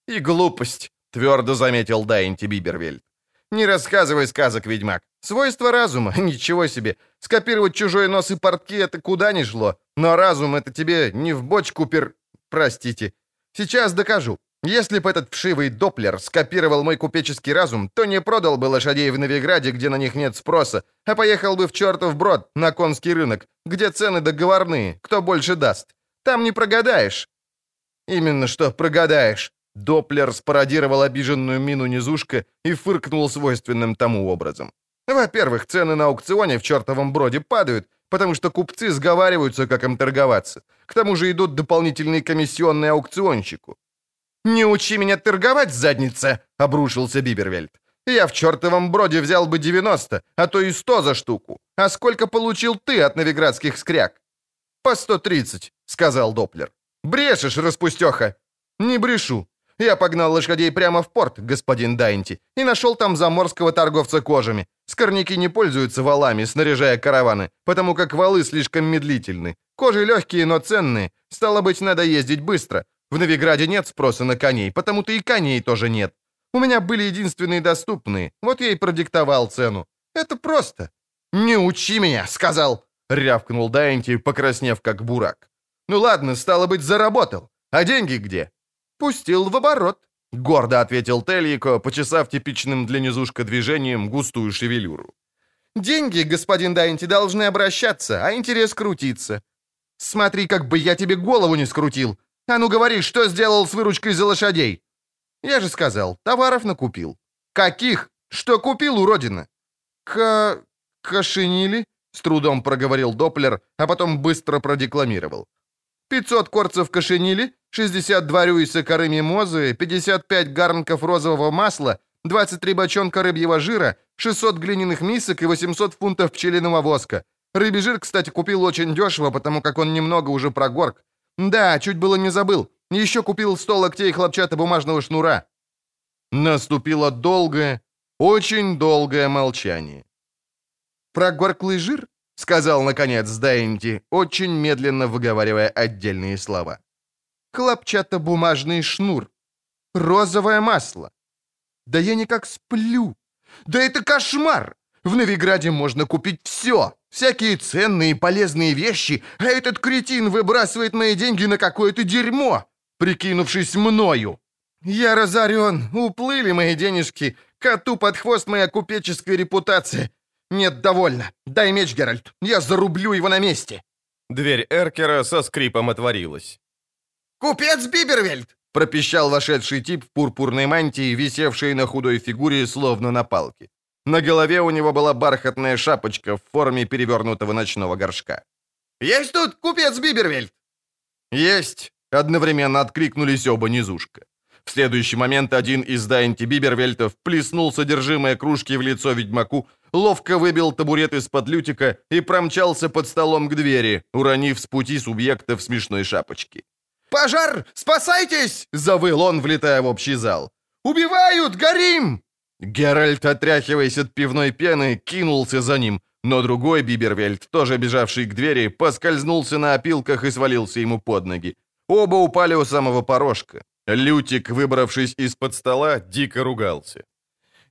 «И глупость», — твердо заметил Дайнти Бибервельд. «Не рассказывай сказок, ведьмак. Свойства разума, ничего себе. Скопировать чужой нос и портки — это куда ни шло. Но разум — это тебе не в бочку пер... Простите. Сейчас докажу. Если бы этот вшивый доплер скопировал мой купеческий разум, то не продал бы лошадей в Новиграде, где на них нет спроса, а поехал бы в чертов брод, на конский рынок, где цены договорные, кто больше даст. Там не прогадаешь. Именно что прогадаешь. Доплер спародировал обиженную мину низушка и фыркнул свойственным тому образом. Во-первых, цены на аукционе в чертовом броде падают, потому что купцы сговариваются, как им торговаться. К тому же идут дополнительные комиссионные аукционщику. «Не учи меня торговать, задница!» — обрушился Бибервельд. «Я в чертовом броде взял бы 90, а то и 100 за штуку. А сколько получил ты от новиградских скряг?» «По 130», — сказал Доплер. «Брешешь, распустеха!» «Не брешу. Я погнал лошадей прямо в порт, господин Дайнти, и нашел там заморского торговца кожами. Скорняки не пользуются валами, снаряжая караваны, потому как валы слишком медлительны. Кожи легкие, но ценные. Стало быть, надо ездить быстро. В Новиграде нет спроса на коней, потому-то и коней тоже нет. У меня были единственные доступные, вот я и продиктовал цену. Это просто. «Не учи меня», — сказал, — рявкнул Дайнти, покраснев как бурак. «Ну ладно, стало быть, заработал. А деньги где?» «Пустил в оборот», — гордо ответил Тельико, почесав типичным для низушка движением густую шевелюру. «Деньги, господин Дайнти, должны обращаться, а интерес крутиться. Смотри, как бы я тебе голову не скрутил. А ну говори, что сделал с выручкой за лошадей?» «Я же сказал, товаров накупил». «Каких? Что купил, уродина?» «Ка... кошенили?» — с трудом проговорил Доплер, а потом быстро продекламировал. «500 корцев кошенили, 62 рюйса коры мимозы, 55 гарнков розового масла, 23 бочонка рыбьего жира, 600 глиняных мисок и 800 фунтов пчелиного воска. Рыбий жир, кстати, купил очень дешево, потому как он немного уже прогорк. Да, чуть было не забыл. Еще купил 100 локтей хлопчатобумажного шнура». Наступило долгое, очень долгое молчание. «Прогорклый жир?» — сказал, наконец, Дайнти, очень медленно выговаривая отдельные слова. «Хлопчатобумажный шнур. Розовое масло. Да я никак сплю. Да это кошмар! В Новиграде можно купить все. Всякие ценные и полезные вещи, а этот кретин выбрасывает мои деньги на какое-то дерьмо, прикинувшись мною. Я разорен, уплыли мои денежки, коту под хвост моя купеческая репутация. Нет, довольно. Дай меч, Геральт, я зарублю его на месте. Дверь Эркера со скрипом отворилась. «Купец Бибервельд!» — пропищал вошедший тип в пурпурной мантии, висевшей на худой фигуре, словно на палке. На голове у него была бархатная шапочка в форме перевернутого ночного горшка. «Есть тут купец Бибервельд?» «Есть!» — одновременно откликнулись оба низушка. В следующий момент один из Дайнти Бибервельтов плеснул содержимое кружки в лицо ведьмаку, ловко выбил табурет из-под лютика и промчался под столом к двери, уронив с пути субъекта в смешной шапочке. «Пожар! Спасайтесь!» — завыл он, влетая в общий зал. «Убивают! Горим!» Геральт, отряхиваясь от пивной пены, кинулся за ним, но другой Бибервельт, тоже бежавший к двери, поскользнулся на опилках и свалился ему под ноги. Оба упали у самого порожка. Лютик, выбравшись из-под стола, дико ругался.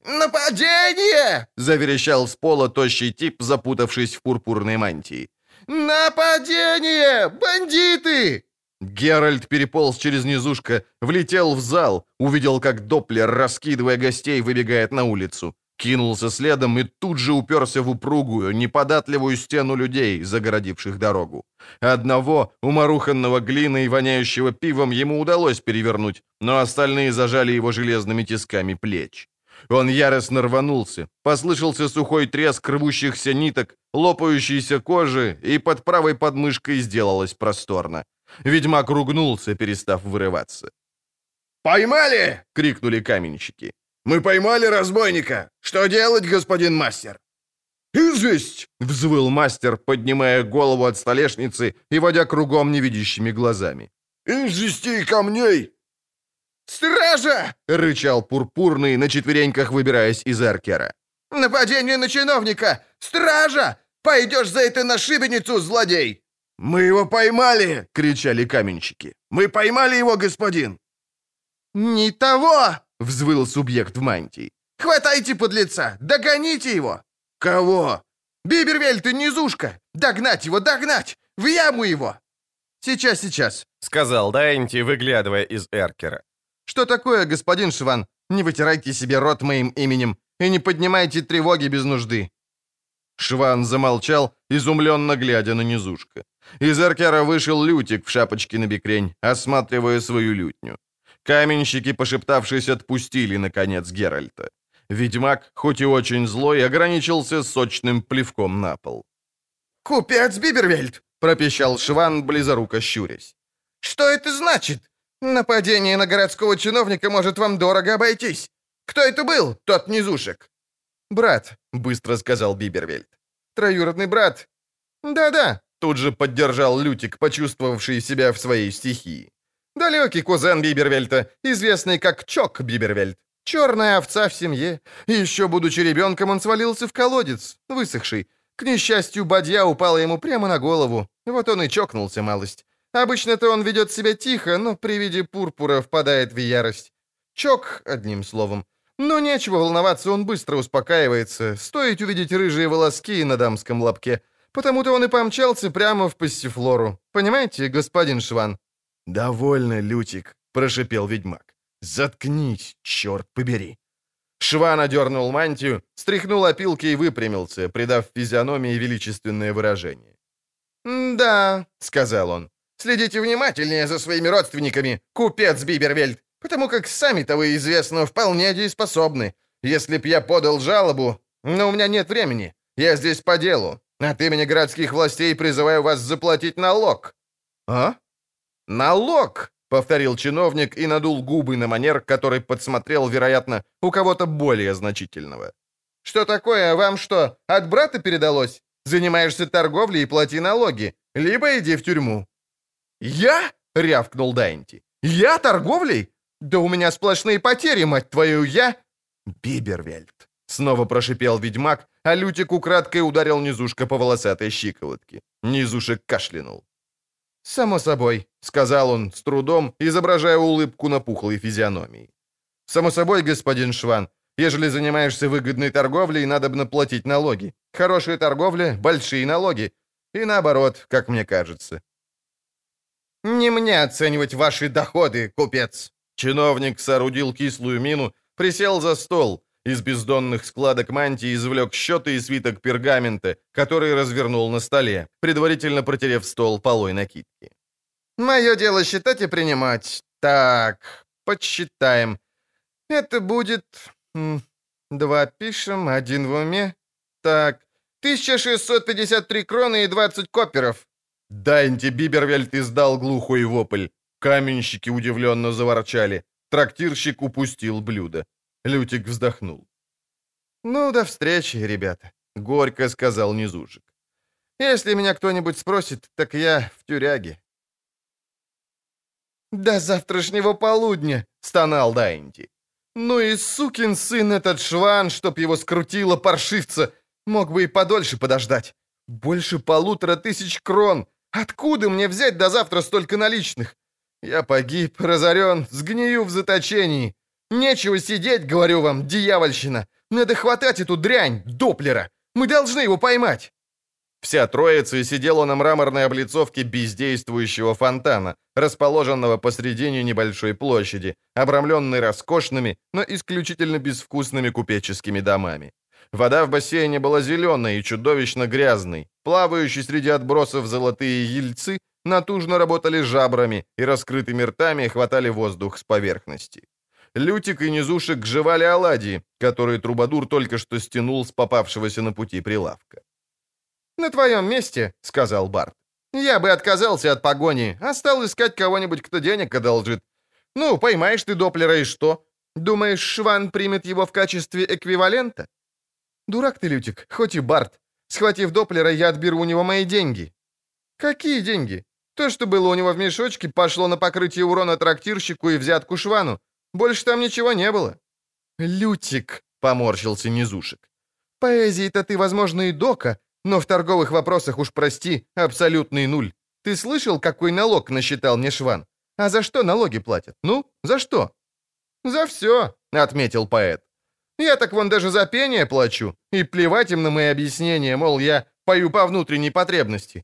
«Нападение!» — заверещал с пола тощий тип, запутавшись в пурпурной мантии. «Нападение! Бандиты!» Геральт переполз через низушка, влетел в зал, увидел, как Доплер, раскидывая гостей, выбегает на улицу. Кинулся следом и тут же уперся в упругую, неподатливую стену людей, загородивших дорогу. Одного, уморуханного глиной и воняющего пивом, ему удалось перевернуть, но остальные зажали его железными тисками плеч. Он яростно рванулся, послышался сухой треск рвущихся ниток, лопающейся кожи, и под правой подмышкой сделалось просторно. Ведьмак ругнулся, перестав вырываться. «Поймали!» — крикнули каменщики. «Мы поймали разбойника! Что делать, господин мастер?» «Известь!» — взвыл мастер, поднимая голову от столешницы и водя кругом невидящими глазами. «Извести камней!» «Стража!» — рычал Пурпурный, на четвереньках выбираясь из аркера. «Нападение на чиновника! Стража! Пойдешь за это на шибеницу, злодей!» «Мы его поймали!» — кричали каменщики. «Мы поймали его, господин!» «Не того!» — взвыл субъект в мантии. «Хватайте подлеца! Догоните его!» «Кого?» «Бибервель, ты низушка! Догнать его, догнать! В яму его!» «Сейчас, сейчас», — сказал Дайнти, выглядывая из эркера. «Что такое, господин Шван? Не вытирайте себе рот моим именем и не поднимайте тревоги без нужды». Шван замолчал, изумленно глядя на низушка. Из эркера вышел Лютик в шапочке на бекрень, осматривая свою лютню. Каменщики, пошептавшись, отпустили, наконец, Геральта. Ведьмак, хоть и очень злой, ограничился сочным плевком на пол. «Купец Бибервельд!» — пропищал Шван, близоруко щурясь. «Что это значит? Нападение на городского чиновника может вам дорого обойтись. Кто это был, тот низушек?» «Брат», — быстро сказал Бибервельд. «Троюродный брат». «Да-да», — тут же поддержал Лютик, почувствовавший себя в своей стихии. Далекий кузен Бибервельта, известный как Чок Бибервельт. Черная овца в семье. Еще будучи ребенком, он свалился в колодец, высохший. К несчастью, бадья упала ему прямо на голову. Вот он и чокнулся малость. Обычно-то он ведет себя тихо, но при виде пурпура впадает в ярость. Чок, одним словом. Но нечего волноваться, он быстро успокаивается. Стоит увидеть рыжие волоски на дамском лобке. Потому-то он и помчался прямо в пассифлору. Понимаете, господин Шван? «Довольно, Лютик», — прошипел ведьмак. «Заткнись, черт побери!» Шван одернул мантию, стряхнул опилки и выпрямился, придав физиономии величественное выражение. «Да», — сказал он, — «следите внимательнее за своими родственниками, купец Бибервельд, потому как сами того известно вполне дееспособны. Если б я подал жалобу, но у меня нет времени, я здесь по делу. От имени городских властей призываю вас заплатить налог». «А?» «Налог!» — повторил чиновник и надул губы на манер, который подсмотрел, вероятно, у кого-то более значительного. «Что такое? Вам что, от брата передалось? Занимаешься торговлей и плати налоги, либо иди в тюрьму». «Я?» — рявкнул Дайнти. «Я торговлей? Да у меня сплошные потери, мать твою, я...» «Бибервельд», — снова прошипел ведьмак, а Лютик украдкой ударил низушка по волосатой щиколотке. Низушек кашлянул. «Само собой», — сказал он с трудом, изображая улыбку на пухлой физиономии. «Само собой, господин Шван, ежели занимаешься выгодной торговлей, надо бы наплатить налоги. Хорошая торговля — большие налоги. И наоборот, как мне кажется». «Не мне оценивать ваши доходы, купец!» Чиновник соорудил кислую мину, присел за стол, из бездонных складок мантии извлек счеты и свиток пергамента, который развернул на столе, предварительно протерев стол полой накидки. «Мое дело считать и принимать. Так, подсчитаем. Это будет... Два пишем, один в уме. Так, 1653 кроны и 20 коперов». Дайнти Бибервельт издал глухой вопль. Каменщики удивленно заворчали. Трактирщик упустил блюдо. Лютик вздохнул. «Ну, до встречи, ребята», — горько сказал Низушек. «Если меня кто-нибудь спросит, так я в тюряге». «До завтрашнего полудня!» — стонал Дайнти. «Ну и сукин сын этот шван, чтоб его скрутило паршивца! Мог бы и подольше подождать. Больше полутора тысяч крон! Откуда мне взять до завтра столько наличных? Я погиб, разорен, сгнию в заточении. Нечего сидеть, говорю вам, дьявольщина. Надо хватать эту дрянь, Доплера. Мы должны его поймать. Вся троица сидела на мраморной облицовке бездействующего фонтана, расположенного посредине небольшой площади, обрамленной роскошными, но исключительно безвкусными купеческими домами. Вода в бассейне была зеленой и чудовищно грязной. Плавающие среди отбросов золотые ельцы натужно работали жабрами и раскрытыми ртами хватали воздух с поверхности. Лютик и Низушек жевали оладьи, которые Трубадур только что стянул с попавшегося на пути прилавка. «На твоем месте», — сказал Барт, — «я бы отказался от погони, а стал искать кого-нибудь, кто денег одолжит. Ну, поймаешь ты Доплера и что? Думаешь, Шван примет его в качестве эквивалента?» «Дурак ты, Лютик, хоть и Барт. Схватив Доплера, я отберу у него мои деньги». «Какие деньги? То, что было у него в мешочке, пошло на покрытие урона трактирщику и взятку Швану. Больше там ничего не было». «Лютик», — поморщился Низушек. «Поэзии-то ты, возможно, и дока, но в торговых вопросах уж прости, абсолютный нуль. Ты слышал, какой налог насчитал мне Шван? А за что налоги платят? Ну, за что?» «За все», — отметил поэт. «Я так вон даже за пение плачу, и плевать им на мои объяснения, мол, я пою по внутренней потребности».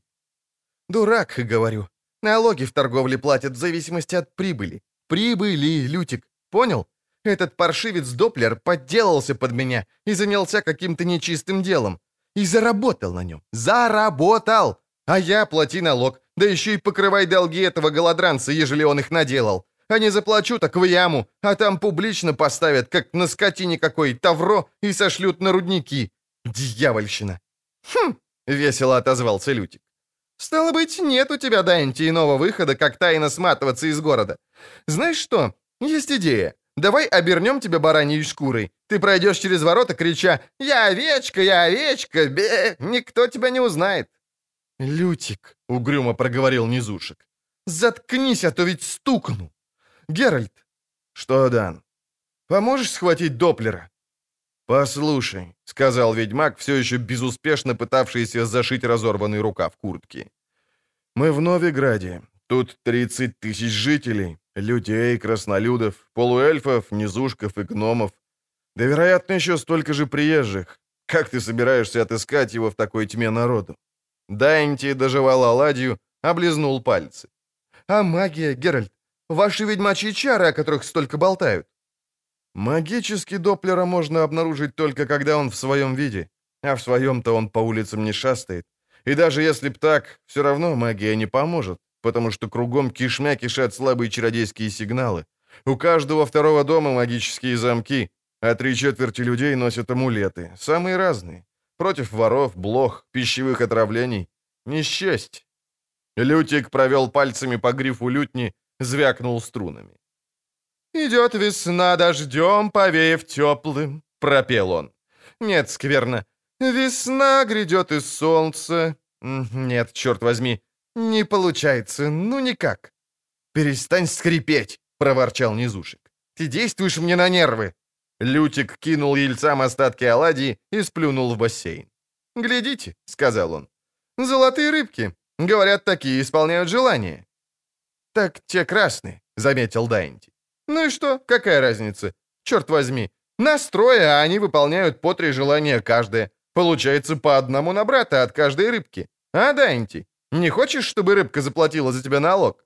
«Дурак», — говорю. Налоги в торговле платят в зависимости от прибыли. Прибыли, Лютик. Понял? Этот паршивец Доплер подделался под меня и занялся каким-то нечистым делом. И заработал на нем. Заработал! А я плати налог, да еще и покрывай долги этого голодранца, ежели он их наделал. А не заплачу, так в яму, а там публично поставят, как на скотине какой, тавро и сошлют на рудники. Дьявольщина!» «Хм!» — весело отозвался Лютик. «Стало быть, нет у тебя, Дайнти, иного выхода, как тайно сматываться из города. Знаешь что, есть идея. Давай обернем тебя бараньей шкурой. Ты пройдешь через ворота, крича «Я овечка, я овечка, бе!» Никто тебя не узнает». «Лютик», — угрюмо проговорил Низушек. «Заткнись, а то ведь стукну». «Геральт». «Что, Дан?» «Поможешь схватить Доплера?» «Послушай», — сказал ведьмак, все еще безуспешно пытавшийся зашить разорванный рукав куртки. «Мы в Новиграде. Тут 30 тысяч жителей. Людей, краснолюдов, полуэльфов, низушков и гномов. Да, вероятно, еще столько же приезжих. Как ты собираешься отыскать его в такой тьме народу?» Дайнти доживал оладью, облизнул пальцы. «А магия, Геральт? Ваши ведьмачьи чары, о которых столько болтают?» «Магический Доплера можно обнаружить только когда он в своем виде, а в своем-то он по улицам не шастает. И даже если б так, все равно магия не поможет потому что кругом кишмя кишат слабые чародейские сигналы. У каждого второго дома магические замки, а три четверти людей носят амулеты, самые разные. Против воров, блох, пищевых отравлений. Несчастье. Лютик провел пальцами по грифу лютни, звякнул струнами. «Идет весна дождем, повеяв теплым», — пропел он. «Нет, скверно. Весна грядет из солнца. Нет, черт возьми, «Не получается, ну никак». «Перестань скрипеть», — проворчал Низушек. «Ты действуешь мне на нервы». Лютик кинул ельцам остатки оладьи и сплюнул в бассейн. «Глядите», — сказал он. «Золотые рыбки. Говорят, такие исполняют желания». «Так те красные», — заметил Дайнти. «Ну и что? Какая разница? Черт возьми. Нас трое, а они выполняют по три желания каждое. Получается по одному на брата от каждой рыбки. А, Дайнти? Не хочешь, чтобы рыбка заплатила за тебя налог?»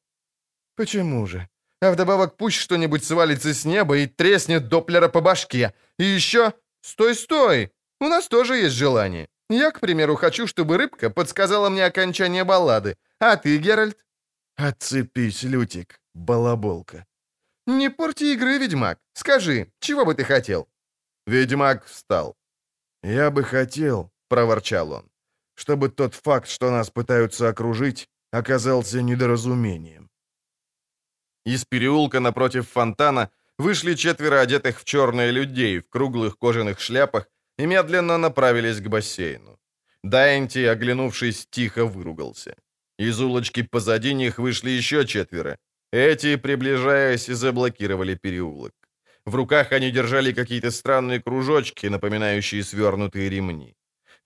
«Почему же? А вдобавок пусть что-нибудь свалится с неба и треснет Доплера по башке. И еще... Стой, стой! У нас тоже есть желание. Я, к примеру, хочу, чтобы рыбка подсказала мне окончание баллады. А ты, Геральт?» «Отцепись, Лютик, балаболка». «Не порти игры, ведьмак. Скажи, чего бы ты хотел?» Ведьмак встал. «Я бы хотел», — проворчал он, чтобы тот факт, что нас пытаются окружить, оказался недоразумением. Из переулка напротив фонтана вышли четверо одетых в черные людей в круглых кожаных шляпах и медленно направились к бассейну. Дайнти, оглянувшись, тихо выругался. Из улочки позади них вышли еще четверо. Эти, приближаясь, заблокировали переулок. В руках они держали какие-то странные кружочки, напоминающие свернутые ремни.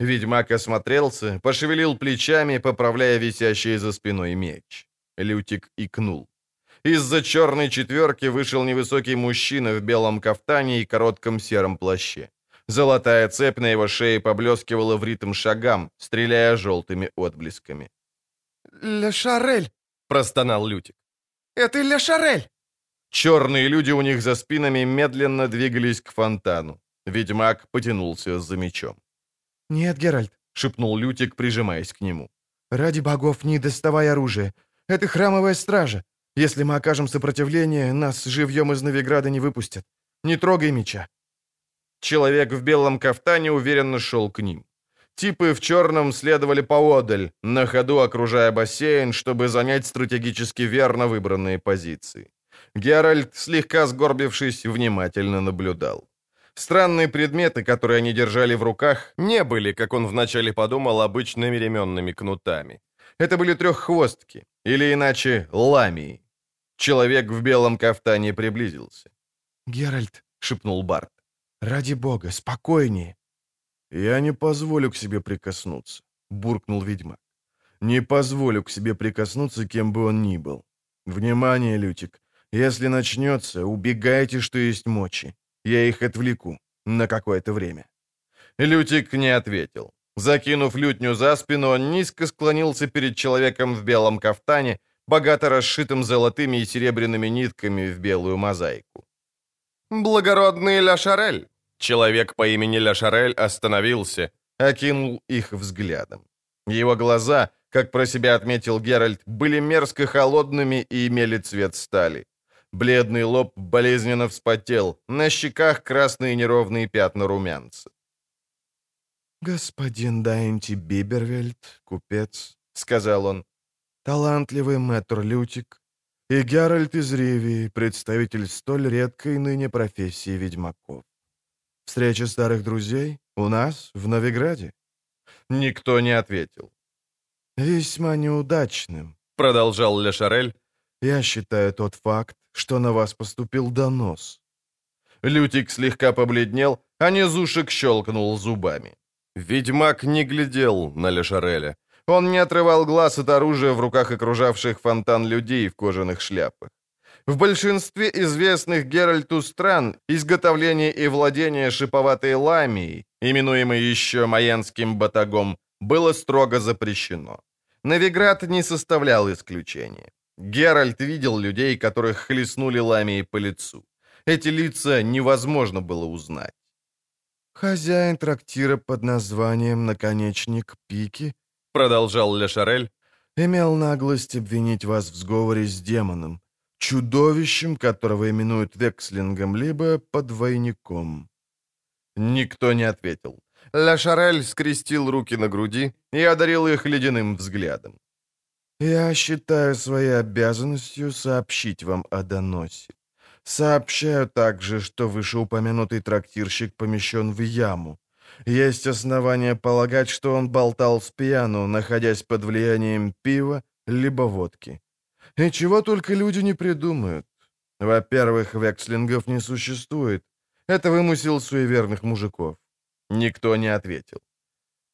Ведьмак осмотрелся, пошевелил плечами, поправляя висящий за спиной меч. Лютик икнул. Из-за черной четверки вышел невысокий мужчина в белом кафтане и коротком сером плаще. Золотая цепь на его шее поблескивала в ритм шагам, стреляя желтыми отблесками. «Ля Шарель!» — простонал Лютик. «Это Ля Шарель!» Черные люди у них за спинами медленно двигались к фонтану. Ведьмак потянулся за мечом. «Нет, Геральт», — шепнул Лютик, прижимаясь к нему. «Ради богов, не доставай оружие. Это храмовая стража. Если мы окажем сопротивление, нас живьем из Новиграда не выпустят. Не трогай меча». Человек в белом кафтане уверенно шел к ним. Типы в черном следовали поодаль, на ходу окружая бассейн, чтобы занять стратегически верно выбранные позиции. Геральт, слегка сгорбившись, внимательно наблюдал. Странные предметы, которые они держали в руках, не были, как он вначале подумал, обычными ременными кнутами. Это были треххвостки, или иначе ламии. Человек в белом кафтане приблизился. «Геральт», — шепнул Барт, — «ради бога, спокойнее». «Я не позволю к себе прикоснуться», — буркнул ведьмак. «Не позволю к себе прикоснуться, кем бы он ни был. Внимание, Лютик, если начнется, убегайте, что есть мочи. Я их отвлеку на какое-то время». Лютик не ответил. Закинув лютню за спину, он низко склонился перед человеком в белом кафтане, богато расшитым золотыми и серебряными нитками в белую мозаику. «Благородный Ля Шарель!» Человек по имени Ля Шарель остановился, окинул их взглядом. Его глаза, как про себя отметил Геральт, были мерзко холодными и имели цвет стали. Бледный лоб болезненно вспотел, на щеках красные неровные пятна румянца. «Господин Дайнти Бибервельд, купец», — сказал он, — «талантливый мэтр Лютик и Геральт из Ривии, представитель столь редкой ныне профессии ведьмаков. Встреча старых друзей у нас, в Новиграде?» Никто не ответил. «Весьма неудачным», — продолжал Лешарель. «Я считаю тот факт, что на вас поступил донос». Лютик слегка побледнел, а низушек щелкнул зубами. Ведьмак не глядел на Лешареля. Он не отрывал глаз от оружия в руках окружавших фонтан людей в кожаных шляпах. В большинстве известных Геральту стран изготовление и владение шиповатой ламией, именуемой еще майенским батагом, было строго запрещено. Новиград не составлял исключения. Геральт видел людей, которых хлестнули ламией по лицу. Эти лица невозможно было узнать. «Хозяин трактира под названием «Наконечник Пики», — продолжал Лешарель, — «имел наглость обвинить вас в сговоре с демоном, чудовищем, которого именуют векслингом, либо подвойником». Никто не ответил. Лешарель скрестил руки на груди и одарил их ледяным взглядом. «Я считаю своей обязанностью сообщить вам о доносе. Сообщаю также, что вышеупомянутый трактирщик помещен в яму. Есть основания полагать, что он болтал с пьяну, находясь под влиянием пива либо водки. И чего только люди не придумают. Во-первых, векслингов не существует. Это вымысел суеверных мужиков. Никто не ответил.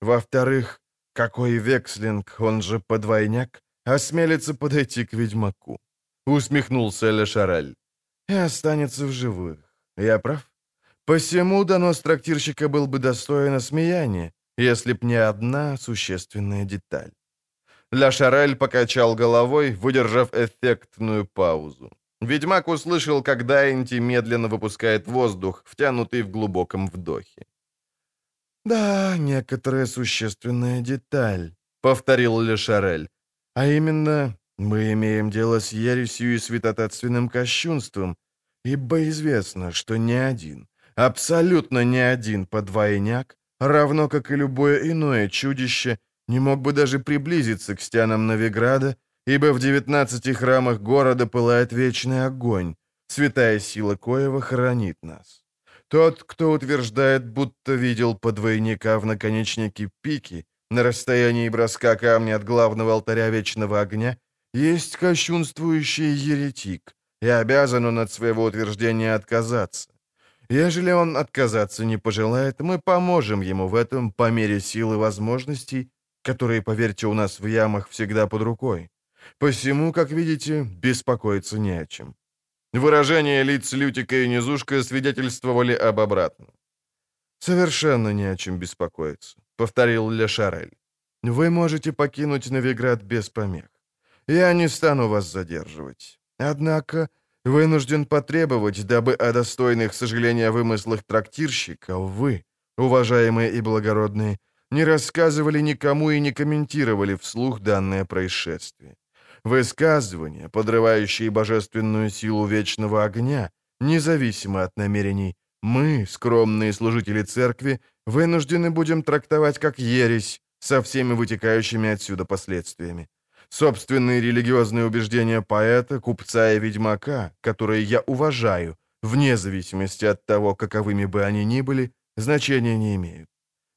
Во-вторых, какой векслинг, он же подвойняк, осмелится подойти к ведьмаку? Усмехнулся Лешараль и останется в живых. Я прав? Посему донос трактирщика был бы достоин осмеяния, если б не одна существенная деталь. Ля покачал головой, выдержав эффектную паузу. Ведьмак услышал, как Дайнти медленно выпускает воздух, втянутый в глубоком вдохе. «Да, некоторая существенная деталь», — повторил Ле Шарель. «А именно, мы имеем дело с ересью и святотатственным кощунством, ибо известно, что ни один, абсолютно ни один подвойняк, равно как и любое иное чудище, не мог бы даже приблизиться к стенам Новиграда, ибо в девятнадцати храмах города пылает вечный огонь, Святая сила Коева хранит нас. Тот, кто утверждает, будто видел подвойника в наконечнике пики на расстоянии броска камня от главного алтаря Вечного Огня, есть кощунствующий еретик, и обязан он от своего утверждения отказаться. Ежели он отказаться не пожелает, мы поможем ему в этом по мере сил и возможностей, которые, поверьте, у нас в ямах всегда под рукой. Посему, как видите, беспокоиться не о чем. Выражения лиц Лютика и Низушка свидетельствовали об обратном. «Совершенно не о чем беспокоиться», — повторил Ле Шарель. «Вы можете покинуть Новиград без помех. Я не стану вас задерживать. Однако вынужден потребовать, дабы о достойных сожаления вымыслах трактирщиков вы, уважаемые и благородные, не рассказывали никому и не комментировали вслух данное происшествие. Высказывания, подрывающие божественную силу вечного огня, независимо от намерений, мы, скромные служители церкви, вынуждены будем трактовать как ересь со всеми вытекающими отсюда последствиями. Собственные религиозные убеждения поэта, купца и ведьмака, которые я уважаю, вне зависимости от того, каковыми бы они ни были, значения не имеют.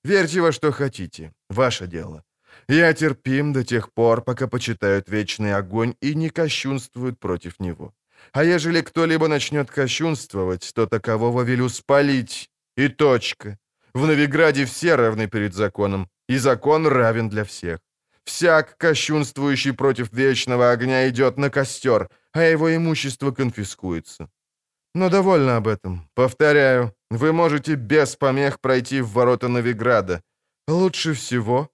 Верьте во что хотите, ваше дело. Я терпим до тех пор, пока почитают вечный огонь и не кощунствуют против него. А ежели кто-либо начнет кощунствовать, то такового велю спалить. И точка. В Новиграде все равны перед законом, и закон равен для всех. Всяк, кощунствующий против вечного огня, идет на костер, а его имущество конфискуется. Но довольно об этом. Повторяю, вы можете без помех пройти в ворота Новиграда. Лучше всего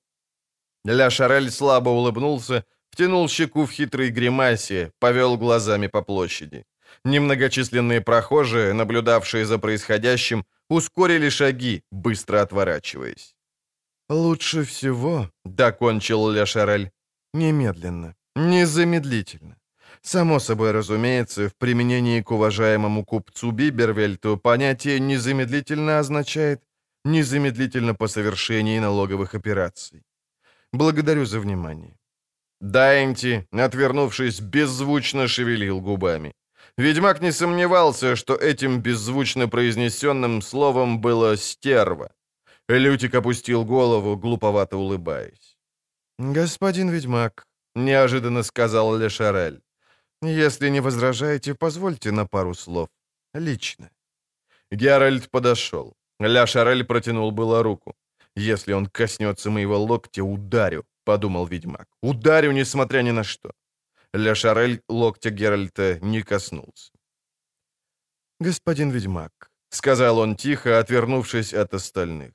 Ля Шарель слабо улыбнулся, втянул щеку в хитрой гримасе, повел глазами по площади. Немногочисленные прохожие, наблюдавшие за происходящим, ускорили шаги, быстро отворачиваясь. «Лучше всего», — докончил Ля Шарель, — «немедленно, незамедлительно. Само собой разумеется, в применении к уважаемому купцу Бибервельту понятие «незамедлительно» означает «незамедлительно по совершении налоговых операций». Благодарю за внимание». Дайнти, отвернувшись, беззвучно шевелил губами. Ведьмак не сомневался, что этим беззвучно произнесенным словом было «стерва». Лютик опустил голову, глуповато улыбаясь. «Господин ведьмак», — неожиданно сказал Лешарель, «если не возражаете, позвольте на пару слов. Лично». Геральт подошел. Ля Шарель протянул было руку. «Если он коснется моего локтя, ударю», — подумал ведьмак. «Ударю, несмотря ни на что». Ля Шарель локтя Геральта не коснулся. «Господин ведьмак», — сказал он тихо, отвернувшись от остальных.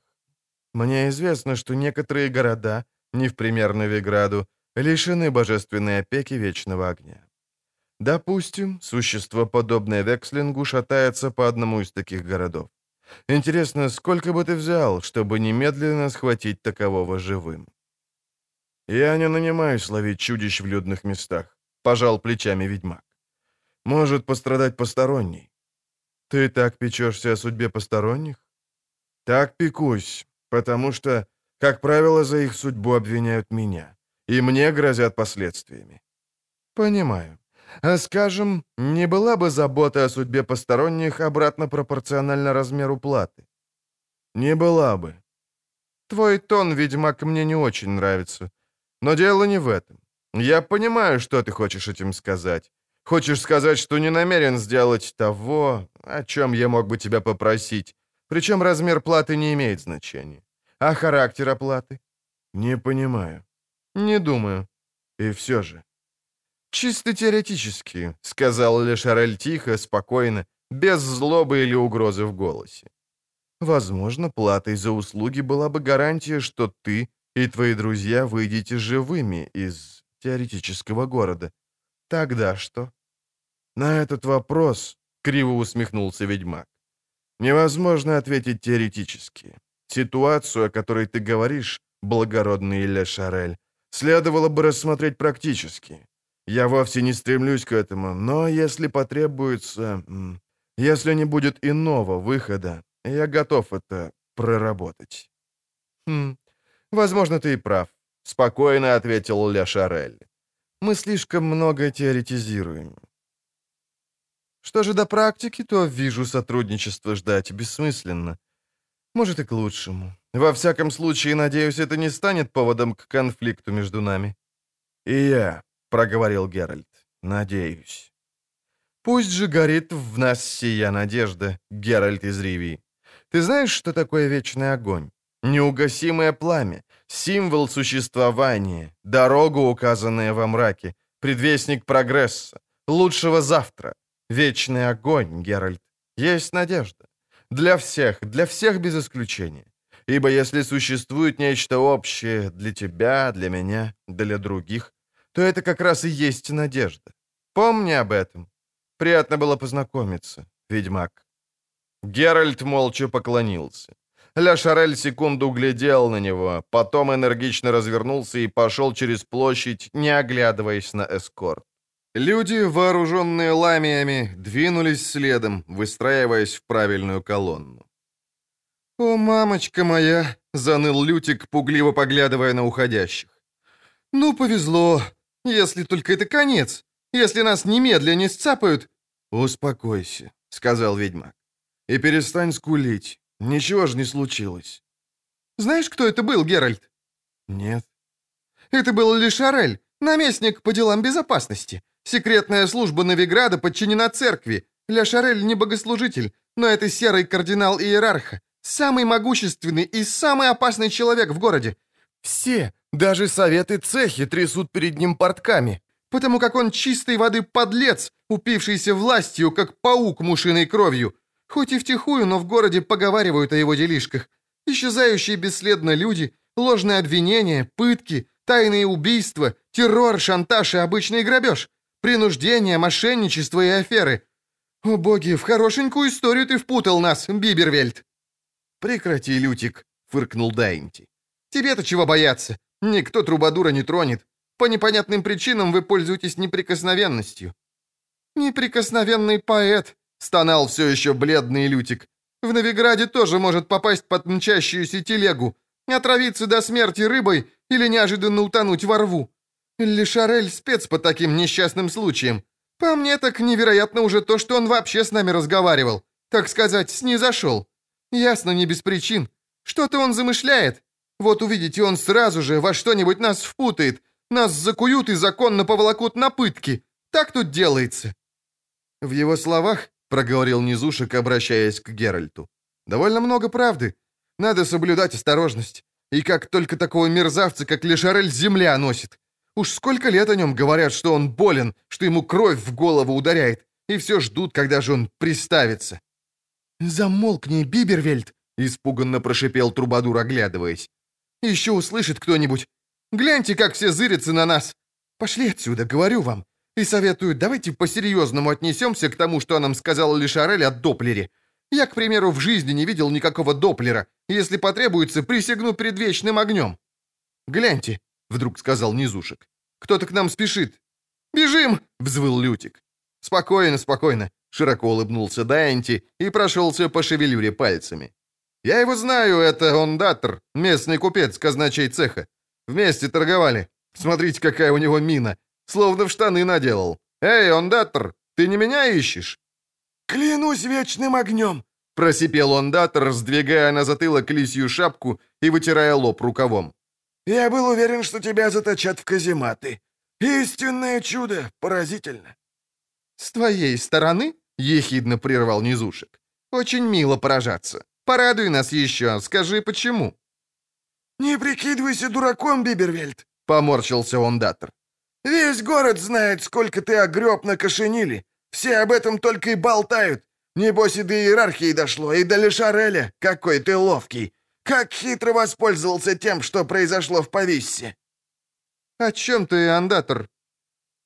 «Мне известно, что некоторые города, не в пример Новиграду, лишены божественной опеки вечного огня. Допустим, существо, подобное Векслингу, шатается по одному из таких городов. Интересно, сколько бы ты взял, чтобы немедленно схватить такового живым? Я не нанимаюсь ловить чудищ в людных местах, пожал плечами ведьмак. Может пострадать посторонний. Ты так печешься о судьбе посторонних? Так пекусь, потому что, как правило, за их судьбу обвиняют меня, и мне грозят последствиями. Понимаю. А скажем, не была бы забота о судьбе посторонних обратно пропорциональна размеру платы? Не была бы. Твой тон, ведьмак, мне не очень нравится. Но дело не в этом. Я понимаю, что ты хочешь этим сказать. Хочешь сказать, что не намерен сделать того, о чем я мог бы тебя попросить. Причем размер платы не имеет значения. А характер оплаты? Не понимаю. Не думаю. И все же. «Чисто теоретически», — сказал Лешарель тихо, спокойно, без злобы или угрозы в голосе. «Возможно, платой за услуги была бы гарантия, что ты и твои друзья выйдете живыми из теоретического города. Тогда что?» «На этот вопрос», — криво усмехнулся ведьмак, «невозможно ответить теоретически. Ситуацию, о которой ты говоришь, благородный Лешарель, следовало бы рассмотреть практически. Я вовсе не стремлюсь к этому, но если потребуется, если не будет иного выхода, я готов это проработать. Хм, возможно, ты и прав, спокойно ответил Ля Шарель. Мы слишком много теоретизируем. Что же до практики, то вижу, сотрудничество ждать бессмысленно. Может, и к лучшему. Во всяком случае, надеюсь, это не станет поводом к конфликту между нами. «И я», — проговорил Геральт, — «надеюсь». «Пусть же горит в нас сия надежда, Геральт из Ривии. Ты знаешь, что такое вечный огонь? Неугасимое пламя, символ существования, дорога, указанная во мраке, предвестник прогресса, лучшего завтра. Вечный огонь, Геральт. Есть надежда. Для всех, для всех без исключения. Ибо если существует нечто общее для тебя, для меня, для других, то это как раз и есть надежда. Помни об этом. Приятно было познакомиться, ведьмак. Геральт молча поклонился. Ля Шарель секунду глядел на него, потом энергично развернулся и пошел через площадь, не оглядываясь на эскорт. Люди, вооруженные ламиями, двинулись следом, выстраиваясь в правильную колонну. «О, мамочка моя!» — заныл Лютик, пугливо поглядывая на уходящих. «Ну, повезло, если только это конец. Если нас немедленно не сцапают...» «Успокойся», — сказал ведьмак. «И перестань скулить. Ничего же не случилось». «Знаешь, кто это был, Геральт?» «Нет». «Это был Лишарель, наместник по делам безопасности. Секретная служба Новиграда подчинена церкви. Ля Шарель не богослужитель, но это серый кардинал иерарха. Самый могущественный и самый опасный человек в городе. Все, даже советы цехи трясут перед ним портками, потому как он чистой воды подлец, упившийся властью, как паук мушиной кровью. Хоть и втихую, но в городе поговаривают о его делишках. Исчезающие бесследно люди, ложные обвинения, пытки, тайные убийства, террор, шантаж и обычный грабеж, принуждение, мошенничество и аферы. О боги, в хорошенькую историю ты впутал нас, Бибервельд. «Прекрати, Лютик», — фыркнул Дайнти. «Тебе-то чего бояться? Никто трубадура не тронет. По непонятным причинам вы пользуетесь неприкосновенностью». «Неприкосновенный поэт», — стонал все еще бледный Лютик. «В Новиграде тоже может попасть под мчащуюся телегу, отравиться до смерти рыбой или неожиданно утонуть во рву. Лишарель спец по таким несчастным случаям. По мне так невероятно уже то, что он вообще с нами разговаривал. Так сказать, снизошел. Ясно, не без причин. Что-то он замышляет. Вот увидите, он сразу же во что-нибудь нас впутает. Нас закуют и законно поволокут на пытки. Так тут делается». В его словах, проговорил Низушек, обращаясь к Геральту, довольно много правды. Надо соблюдать осторожность. И как только такого мерзавца, как Лешарель, земля носит. Уж сколько лет о нем говорят, что он болен, что ему кровь в голову ударяет, и все ждут, когда же он приставится. «Замолкни, Бибервельд!» — испуганно прошипел Трубадур, оглядываясь. «Еще услышит кто-нибудь. Гляньте, как все зырятся на нас. Пошли отсюда, говорю вам. И советую, давайте по-серьезному отнесемся к тому, что нам сказал Лишарель о Доплере. Я, к примеру, в жизни не видел никакого Доплера. Если потребуется, присягну перед вечным огнем. Гляньте, — вдруг сказал Низушек. «Кто-то к нам спешит». «Бежим!» — взвыл Лютик. «Спокойно, спокойно. Широко улыбнулся Дайнти и прошелся по шевелюре пальцами. «Я его знаю, это Ондатор, местный купец казначей цеха. Вместе торговали. Смотрите, какая у него мина. Словно в штаны наделал. Эй, Ондатор, ты не меня ищешь?» «Клянусь вечным огнем!» — просипел Ондатор, сдвигая на затылок лисью шапку и вытирая лоб рукавом. «Я был уверен, что тебя заточат в казематы. Истинное чудо, поразительно!» «С твоей стороны?» — ехидно прервал Низушек. «Очень мило поражаться. Порадуй нас еще, скажи, почему?» «Не прикидывайся дураком, Бибервельд», — поморщился он Датор. «Весь город знает, сколько ты огреб на кошенили. Все об этом только и болтают. Небось и до иерархии дошло, и до Лешареля. Какой ты ловкий. Как хитро воспользовался тем, что произошло в Повиссе». «О чем ты, Андатор?»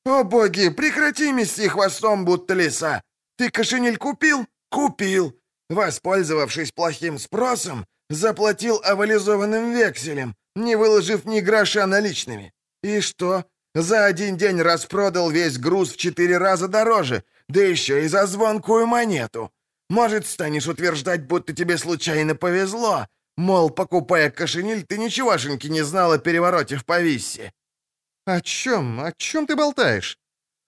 «О боги, прекрати мести хвостом, будто лиса! Ты кошенель купил? Купил! Воспользовавшись плохим спросом, заплатил авализованным векселем, не выложив ни гроша наличными. И что? За один день распродал весь груз в четыре раза дороже, да еще и за звонкую монету. Может, станешь утверждать, будто тебе случайно повезло, мол, покупая кошениль, ты ничегошеньки не знал о перевороте в Повиссе. «О чем? О чем ты болтаешь?»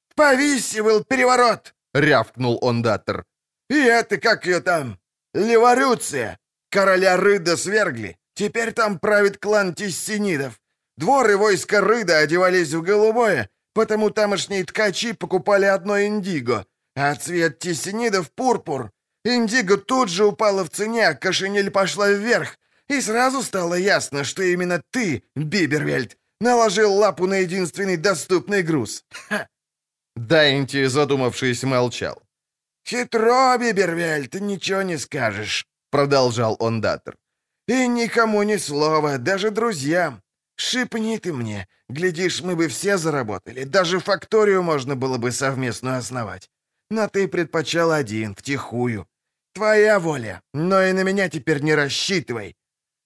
«В Повиссе был переворот!» — рявкнул ондатор. «И это как ее там? Леворюция! Короля Рыда свергли. Теперь там правит клан Тессинидов. Двор и войско Рыда одевались в голубое, потому тамошние ткачи покупали одно индиго, а цвет Тессинидов — пурпур. Индиго тут же упала в цене, а кошенель пошла вверх, и сразу стало ясно, что именно ты, Бибервельд, наложил лапу на единственный доступный груз. Ха! Дайнти, задумавшись, молчал. «Хитро, Бибервельд, ничего не скажешь», — продолжал ондатор. «И никому ни слова, даже друзьям. Шипни ты мне. Глядишь, мы бы все заработали. Даже факторию можно было бы совместно основать. Но ты предпочел один, втихую. Твоя воля, но и на меня теперь не рассчитывай.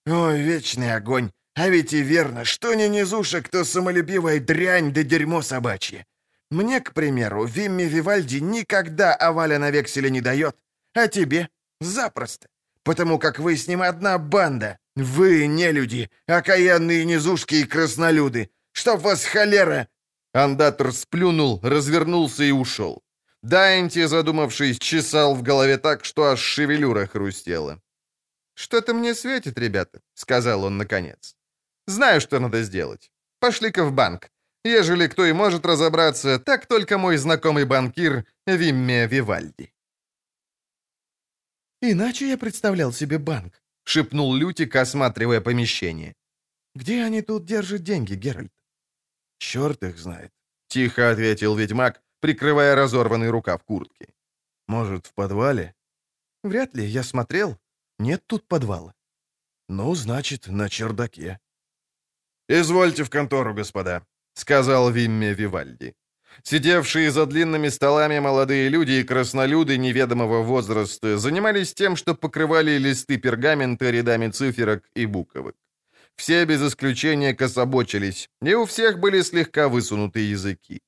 Ой, вечный огонь. А ведь и верно, что не низушек, то самолюбивая дрянь да дерьмо собачье. Мне, к примеру, Вимми Вивальди никогда оваля на векселе не дает, а тебе — запросто. Потому как вы с ним одна банда. Вы, не люди, окаянные низушки и краснолюды. Чтоб вас холера!» Андатор сплюнул, развернулся и ушел. Дайнти, задумавшись, чесал в голове так, что аж шевелюра хрустела. «Что-то мне светит, ребята», — сказал он наконец. «Знаю, что надо сделать. Пошли-ка в банк. Ежели кто и может разобраться, так только мой знакомый банкир Вимме Вивальди». «Иначе я представлял себе банк», — шепнул Лютик, осматривая помещение. «Где они тут держат деньги, Геральт?» «Черт их знает», — тихо ответил ведьмак, прикрывая разорванный рукав куртки. «Может, в подвале?» «Вряд ли, я смотрел. Нет тут подвала». «Ну, значит, на чердаке». «Извольте в контору, господа», — сказал Вимме Вивальди. Сидевшие за длинными столами молодые люди и краснолюды неведомого возраста занимались тем, что покрывали листы пергамента рядами циферок и буквок. Все без исключения кособочились, и у всех были слегка высунутые языки.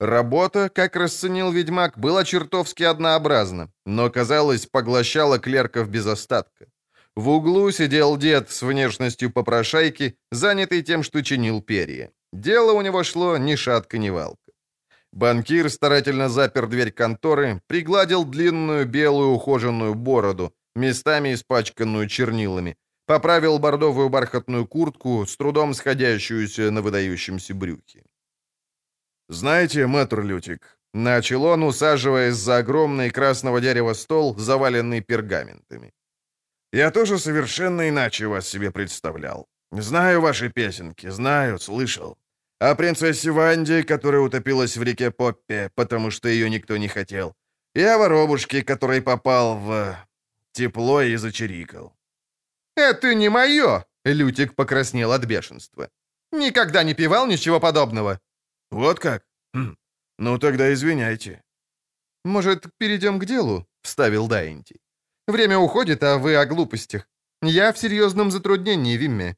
Работа, как расценил ведьмак, была чертовски однообразна, но, казалось, поглощала клерков без остатка. В углу сидел дед с внешностью попрошайки, занятый тем, что чинил перья. Дело у него шло ни шатка, ни валка. Банкир старательно запер дверь конторы, пригладил длинную белую ухоженную бороду, местами испачканную чернилами, поправил бордовую бархатную куртку, с трудом сходящуюся на выдающемся брюхе. «Знаете, мэтр Лютик», — начал он, усаживаясь за огромный красного дерева стол, заваленный пергаментами. «Я тоже совершенно иначе вас себе представлял. Знаю ваши песенки, знаю, слышал. О принцессе Ванде, которая утопилась в реке Поппе, потому что ее никто не хотел. И о воробушке, который попал в... тепло и зачирикал». «Это не мое!» — Лютик покраснел от бешенства. «Никогда не пивал ничего подобного. «Вот как? Хм. Ну тогда извиняйте». «Может, перейдем к делу?» — вставил Дайнти. «Время уходит, а вы о глупостях. Я в серьезном затруднении, Вимме».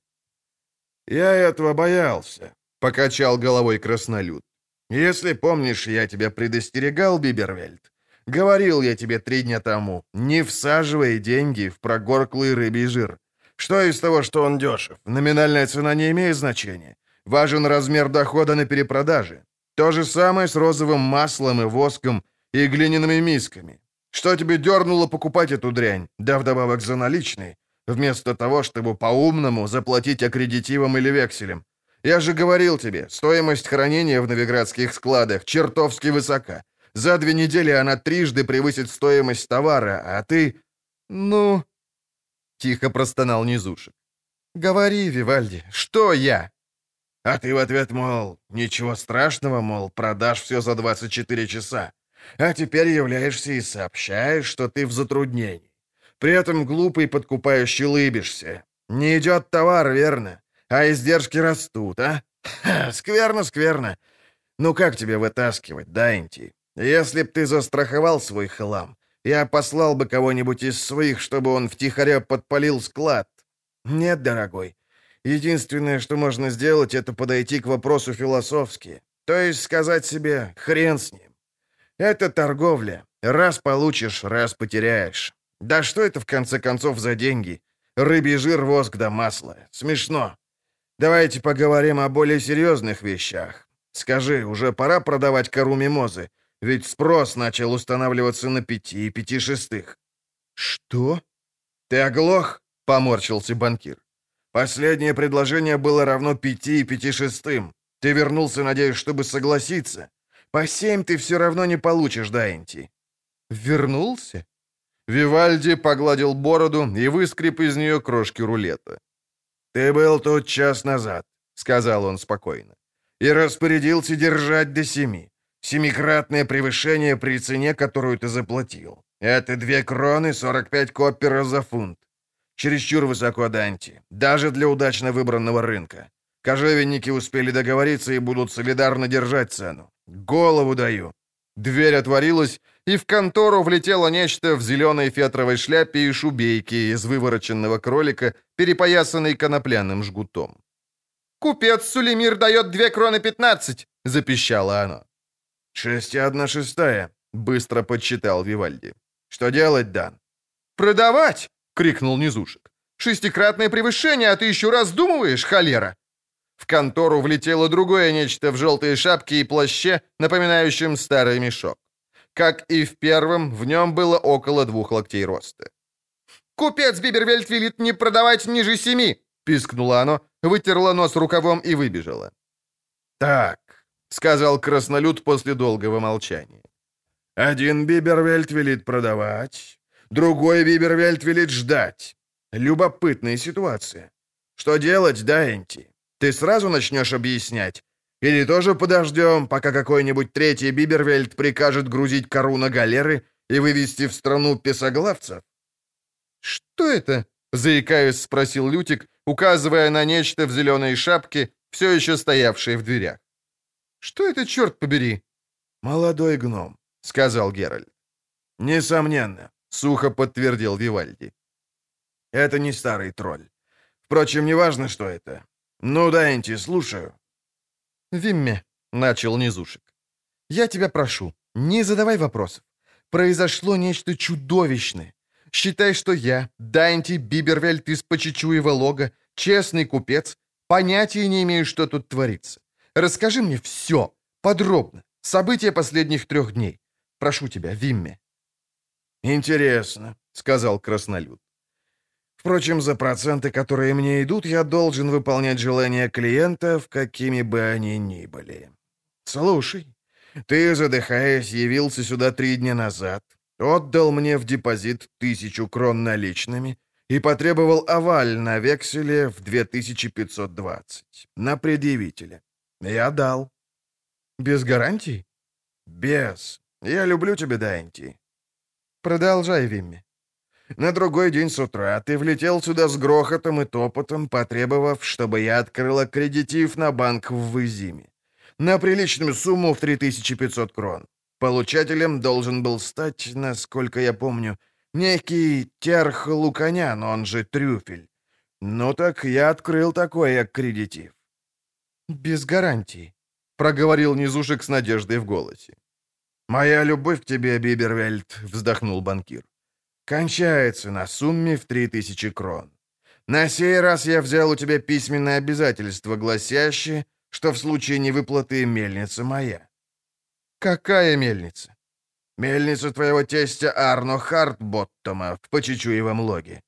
«Я этого боялся», — покачал головой краснолюд. «Если помнишь, я тебя предостерегал, Бибервельд. Говорил я тебе три дня тому, не всаживай деньги в прогорклый рыбий жир. Что из того, что он дешев? Номинальная цена не имеет значения. Важен размер дохода на перепродаже. То же самое с розовым маслом и воском и глиняными мисками. Что тебе дернуло покупать эту дрянь, да вдобавок за наличные, вместо того, чтобы по-умному заплатить аккредитивом или векселем? Я же говорил тебе, стоимость хранения в новиградских складах чертовски высока. За две недели она трижды превысит стоимость товара, а ты... Ну... Тихо простонал Низушек. «Говори, Вивальди, что я?» А ты в ответ, мол, ничего страшного, мол, продашь все за 24 часа. А теперь являешься и сообщаешь, что ты в затруднении. При этом глупый подкупающий лыбишься. Не идет товар, верно? А издержки растут, а? Скверно, скверно. Ну как тебе вытаскивать, Дайнти? Если б ты застраховал свой хлам, я послал бы кого-нибудь из своих, чтобы он втихаря подпалил склад. Нет, дорогой, Единственное, что можно сделать, это подойти к вопросу философски. То есть сказать себе «хрен с ним». Это торговля. Раз получишь, раз потеряешь. Да что это, в конце концов, за деньги? Рыбий жир, воск да масло. Смешно. Давайте поговорим о более серьезных вещах. Скажи, уже пора продавать кору мимозы? Ведь спрос начал устанавливаться на пяти и пяти шестых». «Что?» «Ты оглох?» — поморщился банкир. «Последнее предложение было равно пяти и пяти шестым. Ты вернулся, надеюсь, чтобы согласиться. По семь ты все равно не получишь, Дайнти». «Вернулся?» Вивальди погладил бороду и выскреб из нее крошки рулета. «Ты был тут час назад», — сказал он спокойно, «и распорядился держать до семи. Семикратное превышение при цене, которую ты заплатил. Это две кроны 45 коппера за фунт. Чересчур высоко, Данти, даже для удачно выбранного рынка. Кожевенники успели договориться и будут солидарно держать цену. Голову даю». Дверь отворилась, и в контору влетело нечто в зеленой фетровой шляпе и шубейке из вывороченного кролика, перепоясанной конопляным жгутом. «Купец Сулемир дает две кроны пятнадцать!» — запищало оно. «Шесть и одна шестая», — быстро подсчитал Вивальди. «Что делать, Дан?» «Продавать!» — крикнул Низушек. «Шестикратное превышение, а ты еще раздумываешь, холера!» В контору влетело другое нечто в желтой шапке и плаще, напоминающем старый мешок. Как и в первом, в нем было около двух локтей роста. «Купец Бибервельт велит не продавать ниже семи!» — пискнуло оно, вытерла нос рукавом и выбежала. «Так», — сказал краснолюд после долгого молчания. «Один Бибервельт велит продавать, другой Бибервельт велит ждать. Любопытная ситуация. Что делать, да? Ты сразу начнешь объяснять? Или тоже подождем, пока какой-нибудь третий Бибервельд прикажет грузить кору на галеры и вывести в страну песоглавцев?» «Что это?» — заикаясь, спросил Лютик, указывая на нечто в зеленой шапке, все еще стоявшее в дверях. «Что это, черт побери?» «Молодой гном», — сказал Геральт. «Несомненно», — сухо подтвердил Вивальди. «Это не старый тролль. Впрочем, неважно, что это. «Ну, Дэнти, слушаю». «Вимме», — начал Низушек, — «я тебя прошу, не задавай вопросов. Произошло нечто чудовищное. Считай, что я, Дайнти Бибервельт из Почечуева лога, честный купец, понятия не имею, что тут творится. Расскажи мне все, подробно, события последних трех дней. Прошу тебя, Вимме». «Интересно», — сказал Краснолюд. Впрочем, за проценты, которые мне идут, я должен выполнять желания клиентов, какими бы они ни были. Слушай, ты, задыхаясь, явился сюда три дня назад, отдал мне в депозит тысячу крон наличными и потребовал аваль на векселе в 2520 на предъявителя. Я дал. Без гарантий? Без. Я люблю тебя, Дайнти. Продолжай, Вимми. На другой день с утра ты влетел сюда с грохотом и топотом, потребовав, чтобы я открыл аккредитив на банк в Вызиме. На приличную сумму в 3500 крон. Получателем должен был стать, насколько я помню, некий Терх Луканян, он же Трюфель. Ну так я открыл такой аккредитив. «Без гарантии», — проговорил Низушек с надеждой в голосе. «Моя любовь к тебе, Бибервельд», — вздохнул банкир кончается на сумме в 3000 крон. На сей раз я взял у тебя письменное обязательство, гласящее, что в случае невыплаты мельница моя». «Какая мельница?» «Мельница твоего тестя Арно Хартботтома в Почечуевом логе».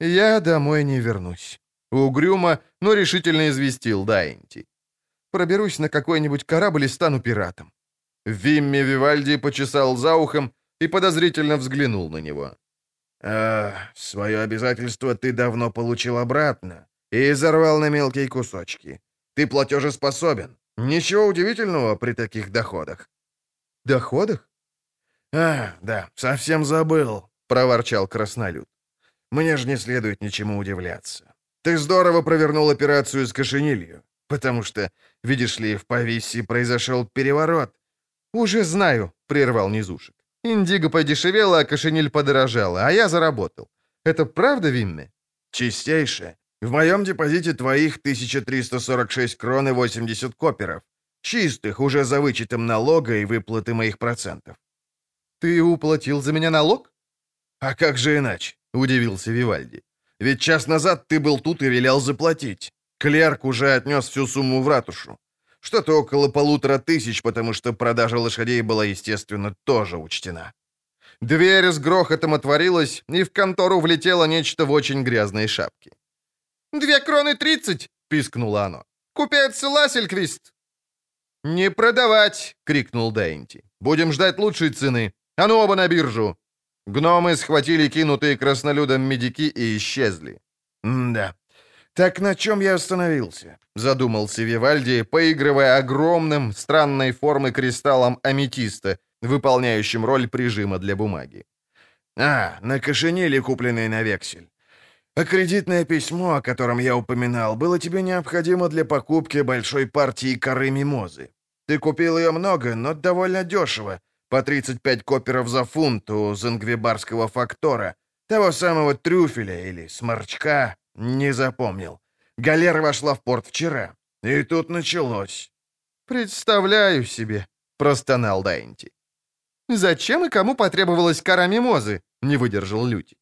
«Я домой не вернусь», — угрюмо, но решительно известил Дайнти. «Проберусь на какой-нибудь корабль и стану пиратом». Вимми Вивальди почесал за ухом и подозрительно взглянул на него. «Э, свое обязательство ты давно получил обратно и изорвал на мелкие кусочки. Ты платежеспособен. Ничего удивительного при таких доходах». «Доходах?» «А, да, совсем забыл», — проворчал Краснолюд. «Мне же не следует ничему удивляться. Ты здорово провернул операцию с кошенилью, потому что, видишь ли, в Повисе произошел переворот». «Уже знаю», — прервал Низушек. Индиго подешевела, а кошениль подорожала, а я заработал. Это правда, Винны? Чистейшее. В моем депозите твоих 1346 крон и 80 коперов. Чистых, уже за вычетом налога и выплаты моих процентов. Ты уплатил за меня налог? А как же иначе? Удивился Вивальди. Ведь час назад ты был тут и велел заплатить. Клерк уже отнес всю сумму в ратушу. Что-то около полутора тысяч, потому что продажа лошадей была, естественно, тоже учтена. Дверь с грохотом отворилась, и в контору влетело нечто в очень грязной шапке. «Две кроны тридцать!» — пискнуло оно. «Купец Лассельквист!» «Не продавать!» — крикнул Дайнти. «Будем ждать лучшей цены. А ну оба на биржу!» Гномы схватили кинутые краснолюдом медики и исчезли. «Да. Так на чем я остановился?» — задумался Вивальди, поигрывая огромным, странной формы кристаллом аметиста, выполняющим роль прижима для бумаги. «А, на кошениле, купленной на вексель. А кредитное письмо, о котором я упоминал, было тебе необходимо для покупки большой партии коры мимозы. Ты купил ее много, но довольно дешево, по 35 коперов за фунт у зангвибарского фактора, того самого трюфеля или сморчка, не запомнил. Галера вошла в порт вчера, и тут началось. «Представляю себе», — простонал Дайнти. «Зачем и кому потребовалась кора мимозы?» — не выдержал Лютик.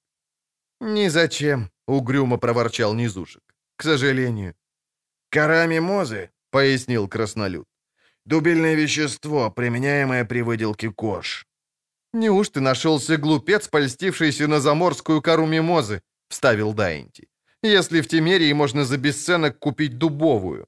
«Ни зачем», — угрюмо проворчал Низушек. «К сожалению». «Кора мимозы», — пояснил Краснолюд. «Дубильное вещество, применяемое при выделке кож». «Неужто нашелся глупец, польстившийся на заморскую кору мимозы?» — вставил Дайнти. «Если в Темерии можно за бесценок купить дубовую».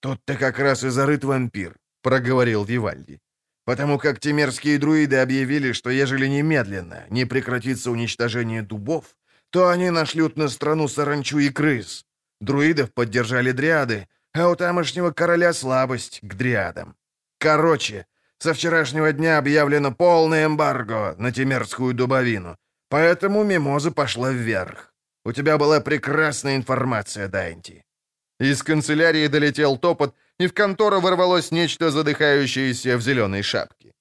«Тут-то как раз и зарыт вампир», — проговорил Вивальди потому как темерские друиды объявили, что ежели немедленно не прекратится уничтожение дубов, то они нашлют на страну саранчу и крыс. Друидов поддержали дриады, а у тамошнего короля слабость к дриадам. Короче, со вчерашнего дня объявлено полное эмбарго на темерскую дубовину, поэтому мимоза пошла вверх. У тебя была прекрасная информация, Дайнти. Из канцелярии долетел топот, и в контору ворвалось нечто задыхающееся в зеленой шапке.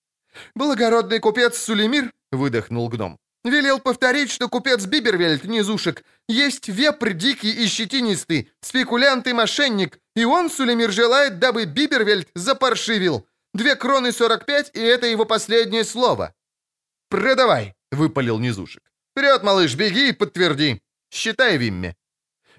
«Благородный купец Сулемир», — выдохнул гном, — «велел повторить, что купец Бибервельд, низушек, есть вепрь дикий и щетинистый, спекулянт и мошенник, и он, Сулемир, желает, дабы Бибервельд запаршивил. Две кроны сорок пять, и это его последнее слово». «Продавай», — выпалил низушек. «Вперед, малыш, беги и подтверди. Считай, Вимме».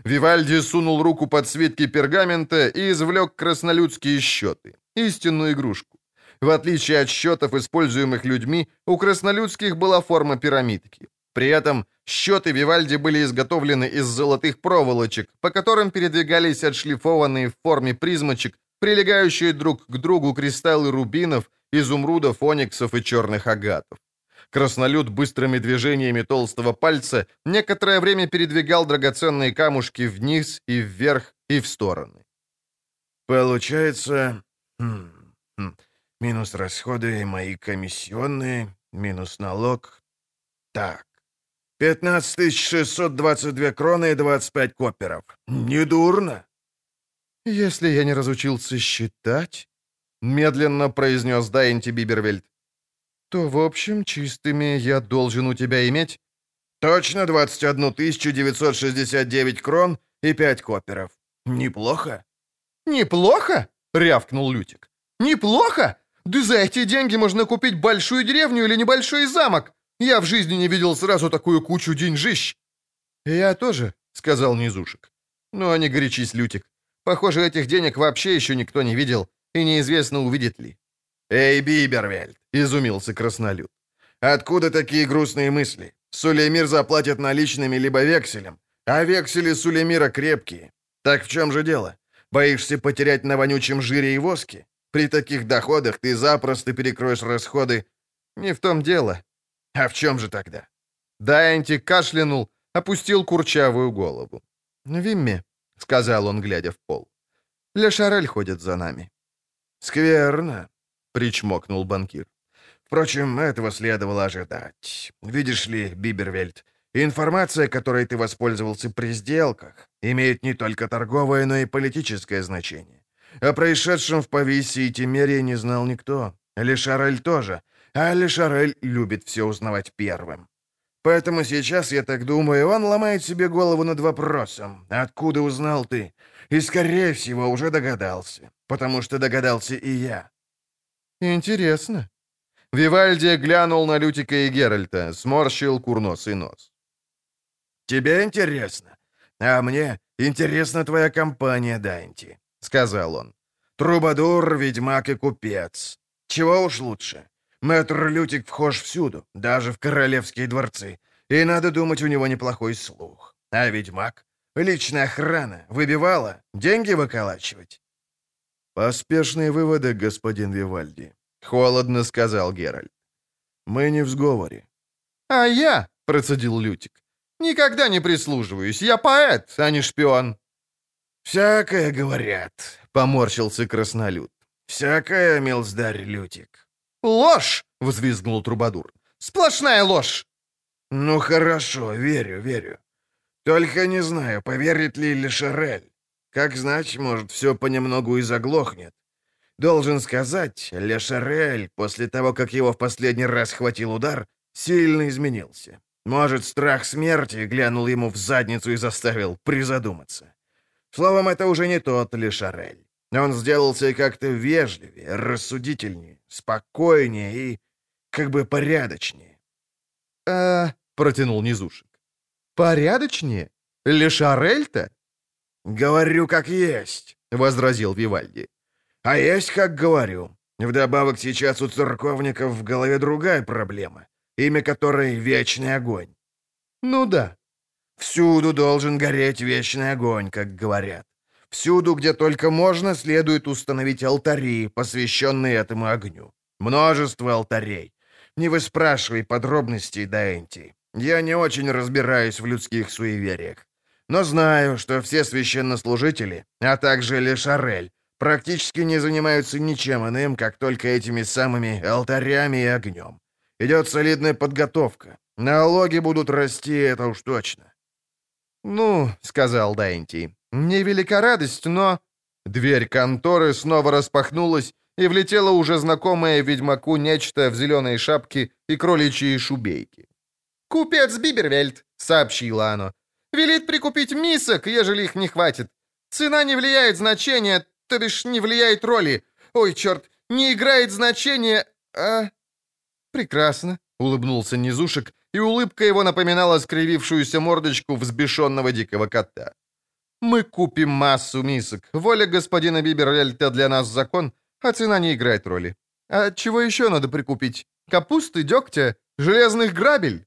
Вивальди сунул руку под свитки пергамента и извлек краснолюдские счеты, истинную игрушку. В отличие от счетов, используемых людьми, у краснолюдских была форма пирамидки. При этом счеты Вивальди были изготовлены из золотых проволочек, по которым передвигались отшлифованные в форме призмочек, прилегающие друг к другу кристаллы рубинов, изумрудов, ониксов и черных агатов. Краснолюд быстрыми движениями толстого пальца некоторое время передвигал драгоценные камушки вниз и вверх и в стороны. «Получается... Хм, хм, минус расходы мои комиссионные, минус налог. Так, 15 622 кроны и 25 коперов. Недурно!» «Если я не разучился считать...» — медленно произнес Дайнти Бибервельд то, в общем, чистыми я должен у тебя иметь...» «Точно 21 969 крон и 5 коперов. Неплохо?» «Неплохо?» — рявкнул Лютик. «Неплохо? Да за эти деньги можно купить большую деревню или небольшой замок. Я в жизни не видел сразу такую кучу деньжищ». «Я тоже», — сказал Низушек. «Ну, не горячись, Лютик. Похоже, этих денег вообще еще никто не видел, и неизвестно, увидит ли». «Эй, Бибервельд!» — изумился Краснолюд. «Откуда такие грустные мысли? Сулеймир заплатит наличными либо векселем, а вексели Сулеймира крепкие. Так в чем же дело? Боишься потерять на вонючем жире и воске? При таких доходах ты запросто перекроешь расходы. Не в том дело. А в чем же тогда?» Дайнти кашлянул, опустил курчавую голову. «Вимме», — сказал он, глядя в пол. «Ле Шарель ходит за нами». «Скверно», причмокнул банкир. Впрочем, этого следовало ожидать. Видишь ли, Бибервельд, информация, которой ты воспользовался при сделках, имеет не только торговое, но и политическое значение. О происшедшем в Пависе и Тимерии не знал никто. Лешарель тоже. А Лешарель любит все узнавать первым. Поэтому сейчас, я так думаю, он ломает себе голову над вопросом, откуда узнал ты? И, скорее всего, уже догадался, потому что догадался и я. «Интересно». Вивальди глянул на Лютика и Геральта, сморщил курносый нос. «Тебе интересно? А мне интересна твоя компания, Дайнти», — сказал он. Трубадур, ведьмак и купец. Чего уж лучше. Мэтр Лютик вхож всюду, даже в королевские дворцы. И надо думать, у него неплохой слух. А ведьмак? Личная охрана. Выбивала? Деньги выколачивать? «Поспешные выводы, господин Вивальди», — холодно сказал Геральт. «Мы не в сговоре». «А я», — процедил Лютик, — «никогда не прислуживаюсь. Я поэт, а не шпион». «Всякое говорят», — поморщился краснолюд. «Всякое, милздарь Лютик». «Ложь!» — взвизгнул Трубадур. «Сплошная ложь!» «Ну хорошо, верю, верю. Только не знаю, поверит ли Лешарель. Как знать, может, все понемногу и заглохнет. Должен сказать, Лешарель, после того, как его в последний раз хватил удар, сильно изменился. Может, страх смерти глянул ему в задницу и заставил призадуматься. Словом, это уже не тот Лешарель. Он сделался как-то вежливее, рассудительнее, спокойнее и как бы порядочнее. «Э-э», протянул Низушек. «Порядочнее? Лешарель-то?» «Говорю, как есть», — возразил Вивальди. «А есть, как говорю. Вдобавок сейчас у церковников в голове другая проблема, имя которой — Вечный Огонь». «Ну да». «Всюду должен гореть Вечный Огонь, как говорят. Всюду, где только можно, следует установить алтари, посвященные этому огню. Множество алтарей. Не выспрашивай подробностей, Дэнти. Я не очень разбираюсь в людских суевериях. Но знаю, что все священнослужители, а также Лешарель, практически не занимаются ничем иным, как только этими самыми алтарями и огнем. Идет солидная подготовка. Налоги будут расти, это уж точно. «Ну, — сказал Дайнти, — невелика радость, но...» Дверь конторы снова распахнулась, и влетело уже знакомое ведьмаку нечто в зеленой шапке и кроличьей шубейке. «Купец Бибервельд», — сообщило оно, — «велит прикупить мисок, ежели их не хватит. Цена не влияет значения, то бишь не влияет роли. Ой, черт, не играет значения, а...» «Прекрасно», — улыбнулся Низушек, и улыбка его напоминала скривившуюся мордочку взбешенного дикого кота. «Мы купим массу мисок. Воля господина Бибервельта для нас закон, а цена не играет роли. А чего еще надо прикупить? Капусты, дегтя, железных грабель?»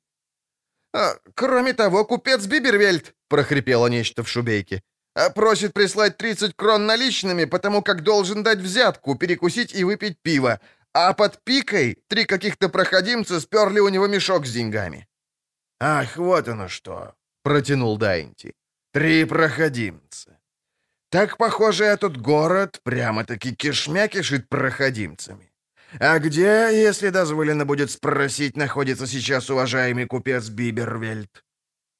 А, «Кроме того, купец Бибервельд», — прохрипело нечто в шубейке, «а «просит прислать 30 крон наличными, потому как должен дать взятку, перекусить и выпить пиво, а под пикой три каких-то проходимца сперли у него мешок с деньгами». «Ах, вот оно что!» — протянул Дайнти. «Три проходимца. Так, похоже, этот город прямо-таки кишмя кишит проходимцами. «А где, если дозволено будет спросить, находится сейчас уважаемый купец Бибервельд?»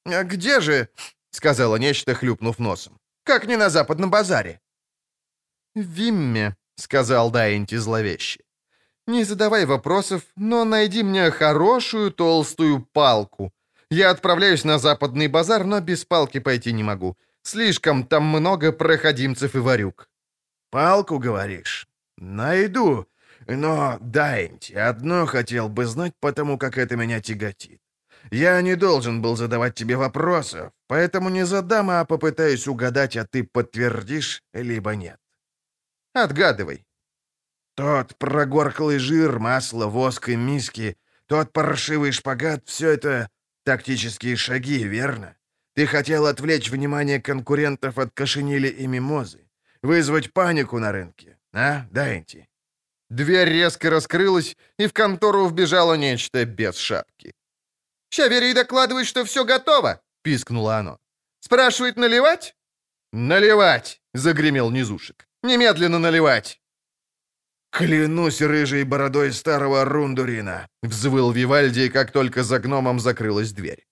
«А где же?» — сказала нечто, хлюпнув носом. «Как не на западном базаре?» «Вимме», — сказал Дайнти зловеще. «Не задавай вопросов, но найди мне хорошую толстую палку. Я отправляюсь на западный базар, но без палки пойти не могу. Слишком там много проходимцев и варюк». «Палку, говоришь? Найду. Но, Дайнти, одно хотел бы знать, потому как это меня тяготит. Я не должен был задавать тебе вопросов, поэтому не задам, а попытаюсь угадать, а ты подтвердишь, либо нет. Отгадывай. Тот прогорклый жир, масло, воск и миски, тот паршивый шпагат — все это тактические шаги, верно? Ты хотел отвлечь внимание конкурентов от кошенили и мимозы, вызвать панику на рынке, а, Дайнти? Дверь резко раскрылась, и в контору вбежало нечто без шапки. «Щавери докладывает, что все готово!» — пискнуло оно. «Спрашивает, наливать?» «Наливать!» — загремел низушек. «Немедленно наливать!» «Клянусь рыжей бородой старого рундурина!» — взвыл Вивальди, как только за гномом закрылась дверь.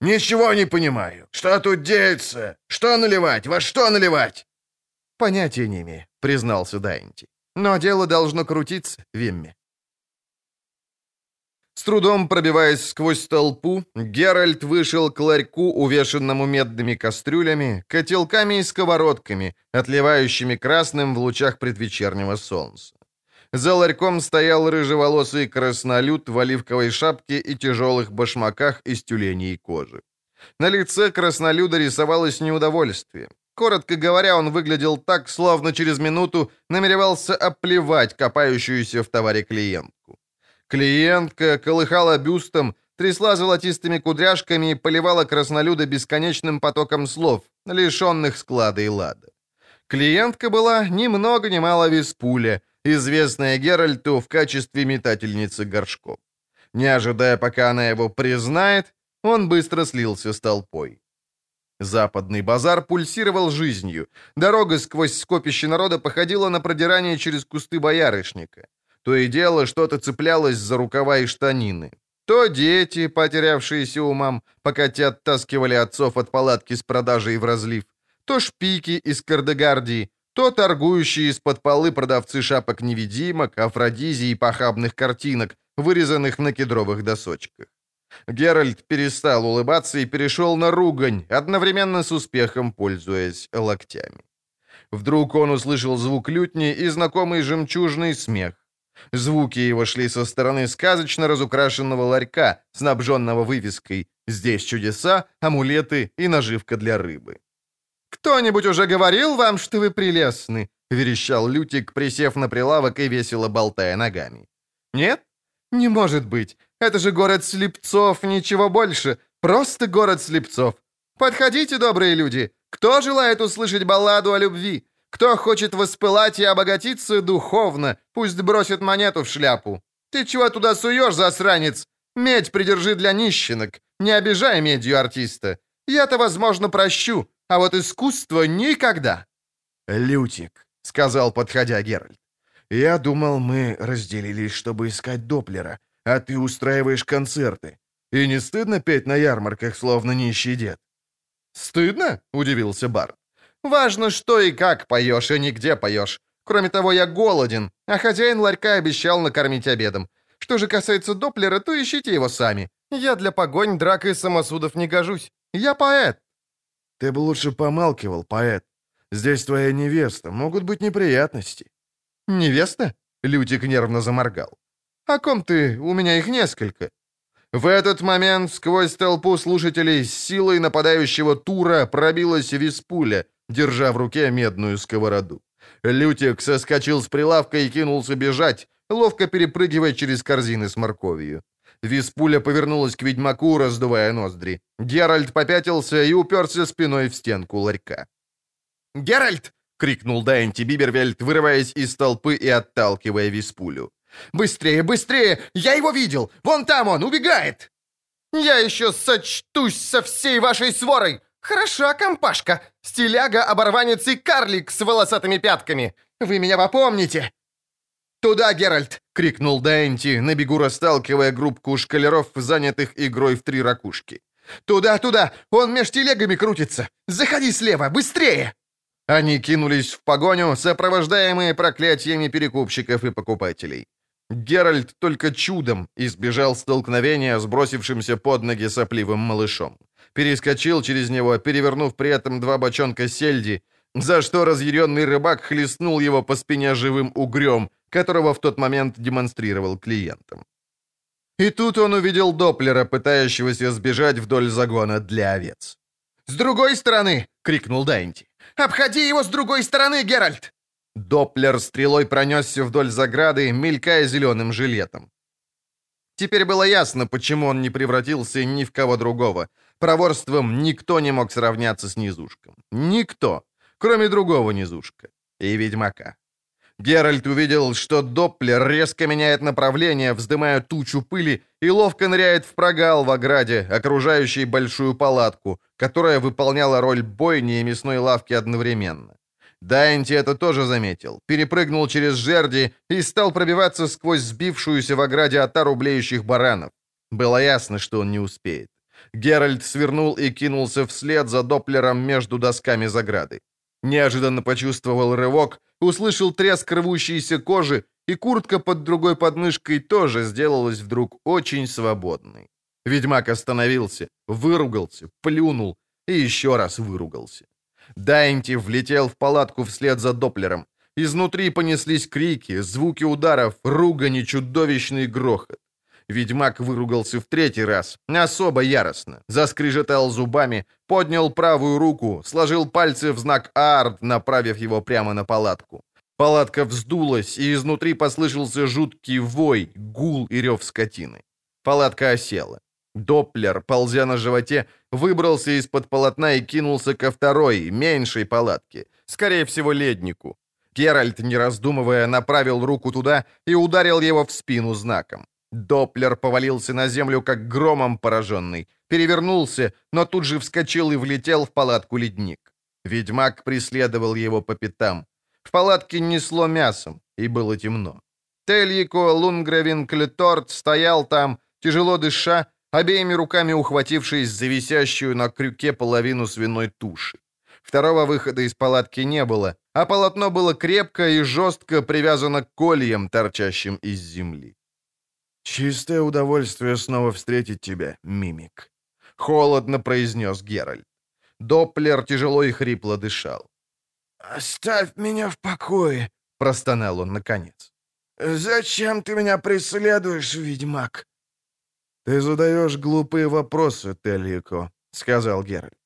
«Ничего не понимаю. Что тут деется? Что наливать? Во что наливать?» «Понятия не имею», — признался Дайнти. Но дело должно крутиться, Вимми. С трудом пробиваясь сквозь толпу, Геральт вышел к ларьку, увешанному медными кастрюлями, котелками и сковородками, отливающими красным в лучах предвечернего солнца. За ларьком стоял рыжеволосый краснолюд в оливковой шапке и тяжелых башмаках из тюленей кожи. На лице краснолюда рисовалось неудовольствие. Коротко говоря, он выглядел так, словно через минуту намеревался оплевать копающуюся в товаре клиентку. Клиентка колыхала бюстом, трясла золотистыми кудряшками и поливала краснолюда бесконечным потоком слов, лишенных склада и лада. Клиентка была ни много ни мало Виспуля, известная Геральту в качестве метательницы горшков. Не ожидая, пока она его признает, он быстро слился с толпой. Западный базар пульсировал жизнью. Дорога сквозь скопище народа походила на продирание через кусты боярышника. То и дело что-то цеплялось за рукава и штанины. То дети, потерявшиеся умам, пока те оттаскивали отцов от палатки с продажей в разлив, то шпики из Кардегардии, то торгующие из-под полы продавцы шапок-невидимок, афродизий и похабных картинок, вырезанных на кедровых досочках. Геральт перестал улыбаться и перешел на ругань, одновременно с успехом пользуясь локтями. Вдруг он услышал звук лютни и знакомый жемчужный смех. Звуки его шли со стороны сказочно разукрашенного ларька, снабженного вывеской «Здесь чудеса, амулеты и наживка для рыбы». «Кто-нибудь уже говорил вам, что вы прелестны?» — верещал Лютик, присев на прилавок и весело болтая ногами. «Нет? Не может быть. Это же город слепцов, ничего больше. Просто город слепцов. Подходите, добрые люди. Кто желает услышать балладу о любви? Кто хочет воспылать и обогатиться духовно, пусть бросит монету в шляпу. Ты чего туда суешь, засранец? Медь придержи для нищенок. Не обижай медью артиста. Я-то, возможно, прощу, а вот искусство никогда. «Лютик», — сказал, подходя Геральт. «Я думал, мы разделились, чтобы искать Доплера, а ты устраиваешь концерты. И не стыдно петь на ярмарках, словно нищий дед?» «Стыдно?» — удивился Барт. Важно, что и как поешь, и нигде поешь. Кроме того, я голоден, а хозяин ларька обещал накормить обедом. Что же касается Доплера, то ищите его сами. Я для погонь, драк и самосудов не гожусь. Я поэт». «Ты бы лучше помалкивал, поэт. Здесь твоя невеста. Могут быть неприятности». «Невеста?» — Лютик нервно заморгал. «О ком ты? У меня их несколько». В этот момент сквозь толпу слушателей с силой нападающего тура пробилась виспуля, держа в руке медную сковороду. Лютик соскочил с прилавка и кинулся бежать, ловко перепрыгивая через корзины с морковью. Виспуля повернулась к ведьмаку, раздувая ноздри. Геральт попятился и уперся спиной в стенку ларька. «Геральт!» — крикнул Дайнти Бибервельд, вырываясь из толпы и отталкивая Виспулю. «Быстрее, быстрее! Я его видел! Вон там он, убегает!» «Я еще сочтусь со всей вашей сворой! «Хороша компашка! Стиляга, оборванец и карлик с волосатыми пятками! Вы меня попомните!» «Туда, Геральт!» — крикнул Дэнти, на бегу расталкивая группку шкалеров, занятых игрой в три ракушки. «Туда, туда! Он меж телегами крутится! Заходи слева, быстрее!» Они кинулись в погоню, сопровождаемые проклятиями перекупщиков и покупателей. Геральт только чудом избежал столкновения с бросившимся под ноги сопливым малышом перескочил через него, перевернув при этом два бочонка сельди, за что разъяренный рыбак хлестнул его по спине живым угрем, которого в тот момент демонстрировал клиентам. И тут он увидел Доплера, пытающегося сбежать вдоль загона для овец. «С другой стороны!» — крикнул Дайнти. «Обходи его с другой стороны, Геральт!» Доплер стрелой пронесся вдоль заграды, мелькая зеленым жилетом. Теперь было ясно, почему он не превратился ни в кого другого. Проворством никто не мог сравняться с низушком. Никто, кроме другого низушка и ведьмака. Геральт увидел, что Доплер резко меняет направление, вздымая тучу пыли, и ловко ныряет в прогал в ограде, окружающей большую палатку, которая выполняла роль бойни и мясной лавки одновременно. Дайнти это тоже заметил, перепрыгнул через жерди и стал пробиваться сквозь сбившуюся в ограде отару блеющих баранов. Было ясно, что он не успеет. Геральт свернул и кинулся вслед за Доплером между досками заграды. Неожиданно почувствовал рывок, услышал треск рвущейся кожи, и куртка под другой подмышкой тоже сделалась вдруг очень свободной. Ведьмак остановился, выругался, плюнул и еще раз выругался. Дайнти влетел в палатку вслед за Доплером. Изнутри понеслись крики, звуки ударов, ругань и чудовищный грохот. Ведьмак выругался в третий раз, особо яростно, заскрежетал зубами, поднял правую руку, сложил пальцы в знак «Ард», направив его прямо на палатку. Палатка вздулась, и изнутри послышался жуткий вой, гул и рев скотины. Палатка осела. Доплер, ползя на животе, выбрался из-под полотна и кинулся ко второй, меньшей палатке, скорее всего, леднику. Геральт, не раздумывая, направил руку туда и ударил его в спину знаком. Доплер повалился на землю, как громом пораженный, перевернулся, но тут же вскочил и влетел в палатку ледник. Ведьмак преследовал его по пятам. В палатке несло мясом, и было темно. Тельико Лунгревин Клеторт стоял там, тяжело дыша, обеими руками ухватившись за висящую на крюке половину свиной туши. Второго выхода из палатки не было, а полотно было крепко и жестко привязано к кольям, торчащим из земли. «Чистое удовольствие снова встретить тебя, мимик», — холодно произнес Геральт. Доплер тяжело и хрипло дышал. «Оставь меня в покое», — простонал он наконец. «Зачем ты меня преследуешь, ведьмак?» «Ты задаешь глупые вопросы, Телико», — сказал Геральт.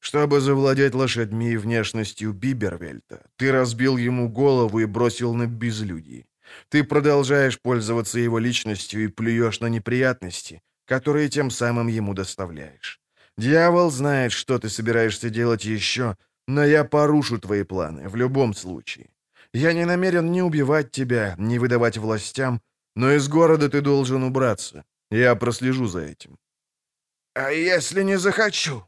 «Чтобы завладеть лошадьми и внешностью Бибервельта, ты разбил ему голову и бросил на безлюдье. Ты продолжаешь пользоваться его личностью и плюешь на неприятности, которые тем самым ему доставляешь. Дьявол знает, что ты собираешься делать еще, но я порушу твои планы в любом случае. Я не намерен ни убивать тебя, ни выдавать властям, но из города ты должен убраться. Я прослежу за этим. А если не захочу?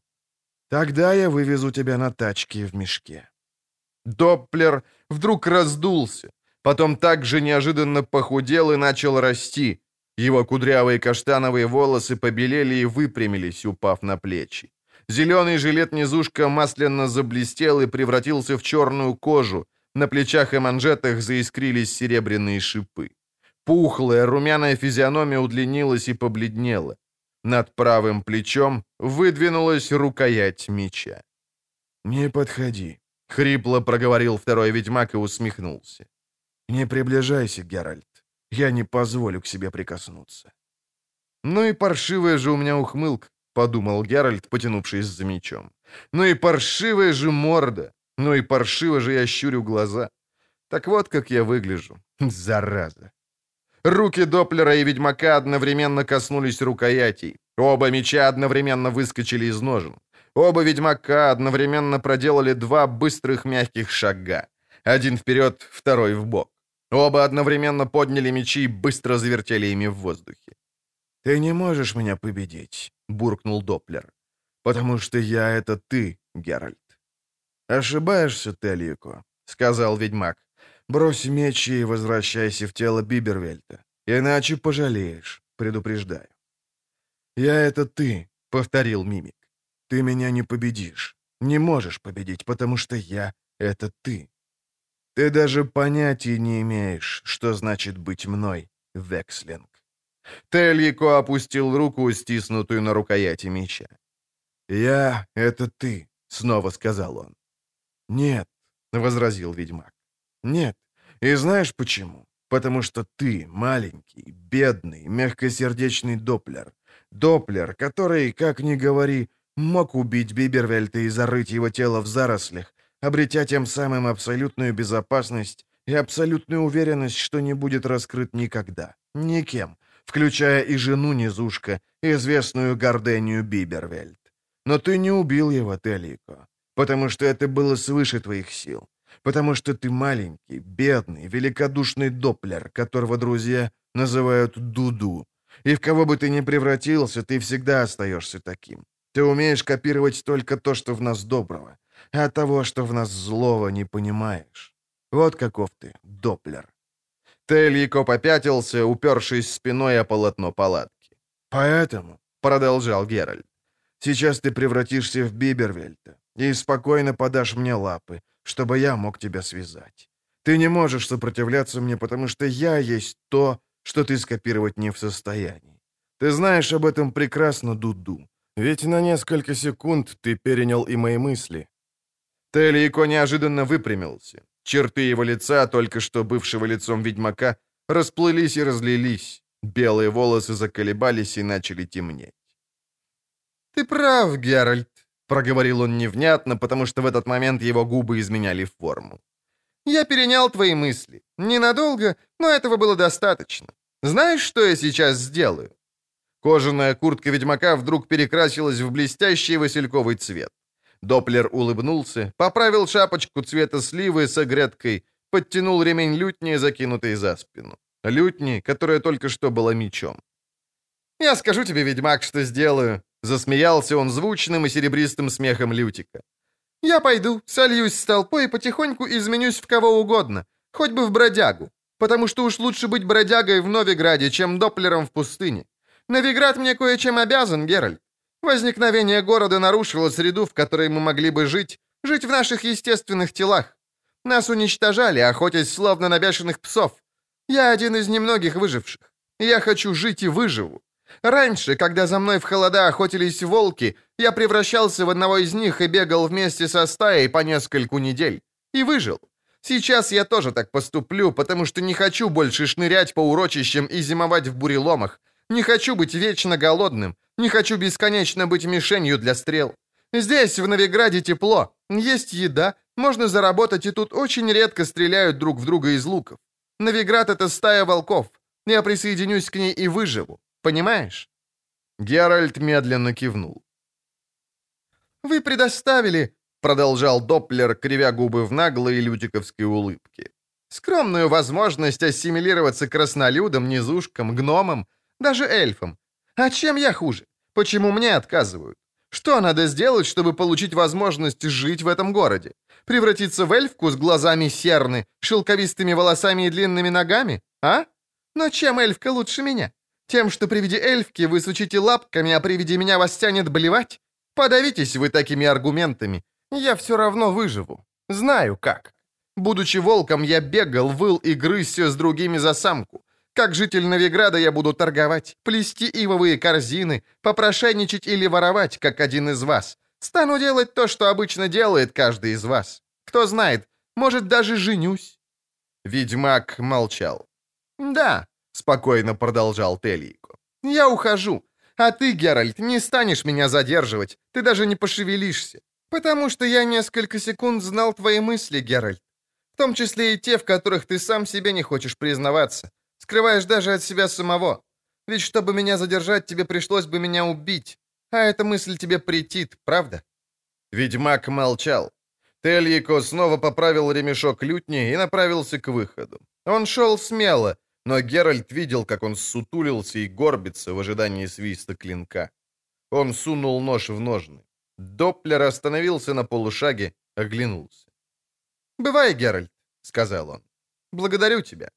Тогда я вывезу тебя на тачке в мешке. Доплер вдруг раздулся, потом так же неожиданно похудел и начал расти. Его кудрявые каштановые волосы побелели и выпрямились, упав на плечи. Зеленый жилет-низушка масляно заблестел и превратился в черную кожу. На плечах и манжетах заискрились серебряные шипы. Пухлая, румяная физиономия удлинилась и побледнела. Над правым плечом выдвинулась рукоять меча. «Не подходи», — хрипло проговорил второй ведьмак и усмехнулся. «Не приближайся, Геральт. Я не позволю к себе прикоснуться». «Ну и паршивая же у меня ухмылка», — подумал Геральт, потянувшись за мечом. «Ну и паршивая же морда! Ну и паршиво же я щурю глаза! Так вот, как я выгляжу. Зараза!» Руки Доплера и Ведьмака одновременно коснулись рукоятей. Оба меча одновременно выскочили из ножен. Оба Ведьмака одновременно проделали два быстрых мягких шага. Один вперед, второй в бок. Оба одновременно подняли мечи и быстро завертели ими в воздухе. «Ты не можешь меня победить», — буркнул Доплер. «Потому что я — это ты, Геральт». «Ошибаешься, Телико», — сказал ведьмак. «Брось меч и возвращайся в тело Бибервельта. Иначе пожалеешь, предупреждаю». «Я — это ты», — повторил Мимик. «Ты меня не победишь. Не можешь победить, потому что я — это ты. Ты даже понятия не имеешь, что значит быть мной, Векслинг». Тельико опустил руку, стиснутую на рукояти меча. «Я — это ты», — снова сказал он. «Нет», — возразил ведьмак. «Нет. И знаешь почему? Потому что ты маленький, бедный, мягкосердечный Доплер. Доплер, который, как ни говори, мог убить Бибервельта и зарыть его тело в зарослях, обретя тем самым абсолютную безопасность и абсолютную уверенность, что не будет раскрыт никогда, никем, включая и жену Низушка, известную Гордению Бибервельд. Но ты не убил его, Телико, потому что это было свыше твоих сил, потому что ты маленький, бедный, великодушный доплер, которого друзья называют Дуду, и в кого бы ты ни превратился, ты всегда остаешься таким. Ты умеешь копировать только то, что в нас доброго, а того, что в нас злого, не понимаешь. Вот каков ты, доплер. Тельико попятился, упершись спиной о полотно палатки. «Поэтому», — продолжал Геральт, — «сейчас ты превратишься в Бибервельта и спокойно подашь мне лапы, чтобы я мог тебя связать. Ты не можешь сопротивляться мне, потому что я есть то, что ты скопировать не в состоянии. Ты знаешь об этом прекрасно, Дуду, ведь на несколько секунд ты перенял и мои мысли». Телико неожиданно выпрямился. Черты его лица, только что бывшего лицом ведьмака, расплылись и разлились. Белые волосы заколебались и начали темнеть. «Ты прав, Геральт», — проговорил он невнятно, потому что в этот момент его губы изменяли форму. «Я перенял твои мысли. Ненадолго, но этого было достаточно. Знаешь, что я сейчас сделаю?» Кожаная куртка ведьмака вдруг перекрасилась в блестящий васильковый цвет. Доплер улыбнулся, поправил шапочку цвета сливы с огрядкой, подтянул ремень лютни, закинутый за спину. Лютни, которая только что была мечом. «Я скажу тебе, ведьмак, что сделаю», — засмеялся он звучным и серебристым смехом Лютика. «Я пойду, сольюсь с толпой и потихоньку изменюсь в кого угодно, хоть бы в бродягу, потому что уж лучше быть бродягой в Новиграде, чем доплером в пустыне. Новиград мне кое-чем обязан, Геральт. Возникновение города нарушило среду, в которой мы могли бы жить, жить в наших естественных телах. Нас уничтожали, охотясь словно на бешеных псов. Я один из немногих выживших. Я хочу жить и выживу. Раньше, когда за мной в холода охотились волки, я превращался в одного из них и бегал вместе со стаей по нескольку недель. И выжил. Сейчас я тоже так поступлю, потому что не хочу больше шнырять по урочищам и зимовать в буреломах. Не хочу быть вечно голодным. Не хочу бесконечно быть мишенью для стрел. Здесь, в Новиграде, тепло. Есть еда, можно заработать, и тут очень редко стреляют друг в друга из луков. Новиград — это стая волков. Я присоединюсь к ней и выживу. Понимаешь?» Геральт медленно кивнул. «Вы предоставили», — продолжал Доплер, кривя губы в наглой лютиковской улыбке, «скромную возможность ассимилироваться краснолюдам, низушкам, гномам, даже эльфам. А чем я хуже? Почему мне отказывают? Что надо сделать, чтобы получить возможность жить в этом городе? Превратиться в эльфку с глазами серны, шелковистыми волосами и длинными ногами? А? Но чем эльфка лучше меня? Тем, что при виде эльфки вы сучите лапками, а при виде меня вас тянет блевать? Подавитесь вы такими аргументами. Я все равно выживу. Знаю как. Будучи волком, я бегал, выл и грызся с другими за самку. Как житель Новиграда я буду торговать, плести ивовые корзины, попрошайничать или воровать, как один из вас. Стану делать то, что обычно делает каждый из вас. Кто знает, может, даже женюсь». Ведьмак молчал. «Да», — спокойно продолжал Телийко. «Я ухожу. А ты, Геральт, не станешь меня задерживать. Ты даже не пошевелишься. Потому что я несколько секунд знал твои мысли, Геральт. В том числе и те, в которых ты сам себе не хочешь признаваться. Скрываешь даже от себя самого. Ведь чтобы меня задержать, тебе пришлось бы меня убить. А эта мысль тебе претит, правда?» Ведьмак молчал. Тельико снова поправил ремешок лютни и направился к выходу. Он шел смело, но Геральт видел, как он сутулился и горбится в ожидании свиста клинка. Он сунул нож в ножны. Доплер остановился на полушаге, оглянулся. «Бывай, Геральт», — сказал он. «Благодарю тебя».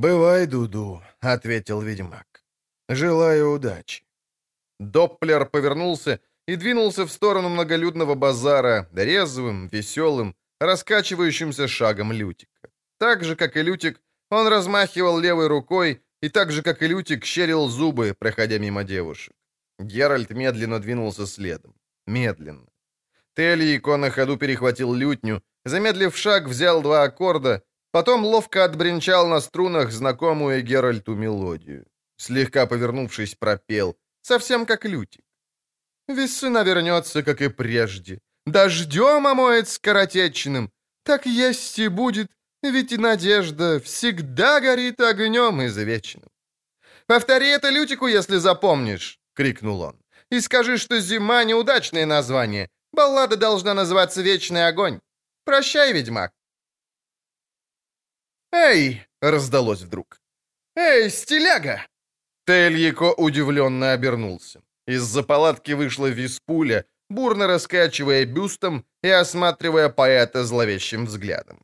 «Бывай, Дуду», — ответил ведьмак. «Желаю удачи». Доплер повернулся и двинулся в сторону многолюдного базара, резвым, веселым, раскачивающимся шагом Лютика. Так же, как и Лютик, он размахивал левой рукой и так же, как и Лютик, щерил зубы, проходя мимо девушек. Геральт медленно двинулся следом. Медленно. Тельико на ходу перехватил лютню, замедлив шаг, взял два аккорда, потом ловко отбренчал на струнах знакомую Геральту мелодию. Слегка повернувшись, пропел, совсем как лютик. «Весна вернется, как и прежде, дождем омоет скоротечным, так есть и будет, ведь надежда всегда горит огнем извечным. «Повтори это Лютику, если запомнишь!» — крикнул он. «И скажи, что зима — неудачное название. Баллада должна называться «Вечный огонь». Прощай, ведьмак!» «Эй!» — раздалось вдруг. «Эй, стиляга!» Тельяко удивленно обернулся. Из-за палатки вышла Виспуля, бурно раскачивая бюстом и осматривая поэта зловещим взглядом.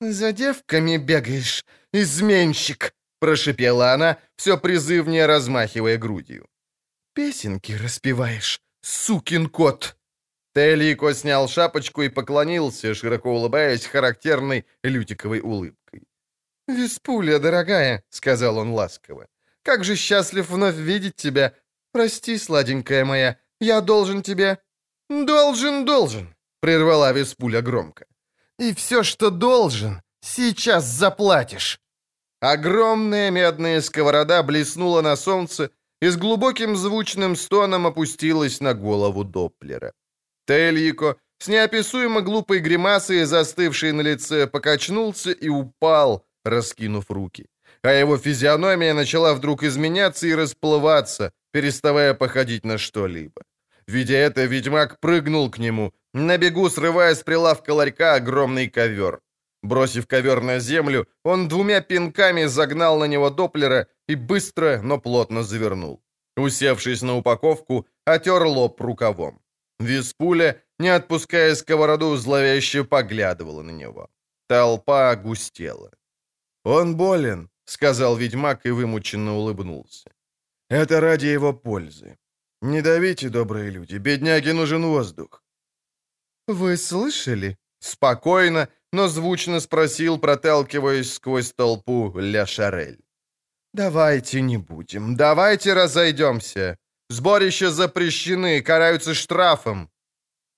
«За девками бегаешь, изменщик!» — прошипела она, все призывнее размахивая грудью. «Песенки распеваешь, сукин кот!» Телико снял шапочку и поклонился, широко улыбаясь характерной лютиковой улыбкой. «Виспуля, дорогая», — сказал он ласково, — «как же счастлив вновь видеть тебя. Прости, сладенькая моя, я должен тебе...» «Должен, должен», — прервала Виспуля громко. И все, что должен, сейчас заплатишь!» Огромная медная сковорода блеснула на солнце и с глубоким звучным стоном опустилась на голову Доплера. Тельико с неописуемо глупой гримасой, застывшей на лице, покачнулся и упал, раскинув руки. А его физиономия начала вдруг изменяться и расплываться, переставая походить на что-либо. Видя это, ведьмак прыгнул к нему, на бегу срывая с прилавка ларька огромный ковер. Бросив ковер на землю, он двумя пинками загнал на него Доплера и быстро, но плотно завернул. Усевшись на упаковку, отер лоб рукавом. Виспуля, не отпуская сковороду, зловеще поглядывала на него. Толпа густела. «Он болен», — сказал ведьмак и вымученно улыбнулся. «Это ради его пользы. Не давите, добрые люди, бедняге нужен воздух». «Вы слышали?» — спокойно, но звучно спросил, проталкиваясь сквозь толпу Ля Шарель. «Давайте не будем, давайте разойдемся. Сборища запрещены, караются штрафом».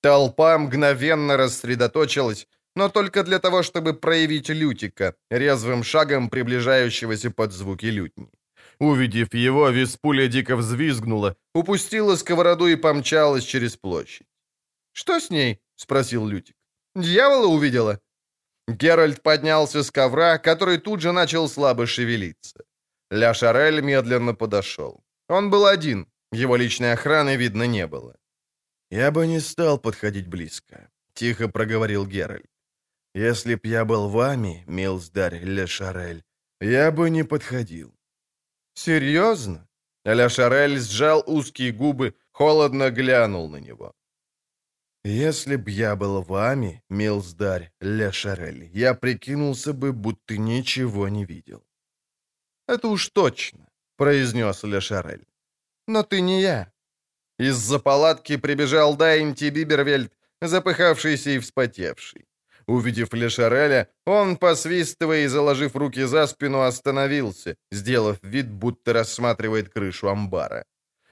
Толпа мгновенно рассредоточилась, но только для того, чтобы проявить Лютика, резвым шагом приближающегося под звуки лютни. Увидев его, Виспуля дико взвизгнула, упустила сковороду и помчалась через площадь. «Что с ней?» — спросил Лютик. «Дьявола увидела?» Геральт поднялся с ковра, который тут же начал слабо шевелиться. Ля Шарель медленно подошел. Он был один, его личной охраны видно не было. «Я бы не стал подходить близко», — тихо проговорил Геральт. «Если б я был вами, милздарь Ля Шарель, я бы не подходил». «Серьезно?» Ля Шарель сжал узкие губы, холодно глянул на него. «Если б я был вами, милздарь Ля Шарель, я прикинулся бы, будто ничего не видел». «Это уж точно», — произнес Ля Шарель. «Но ты не я». Из-за палатки прибежал Дайнти Бибервельд, запыхавшийся и вспотевший. Увидев Лешареля, он, посвистывая и заложив руки за спину, остановился, сделав вид, будто рассматривает крышу амбара.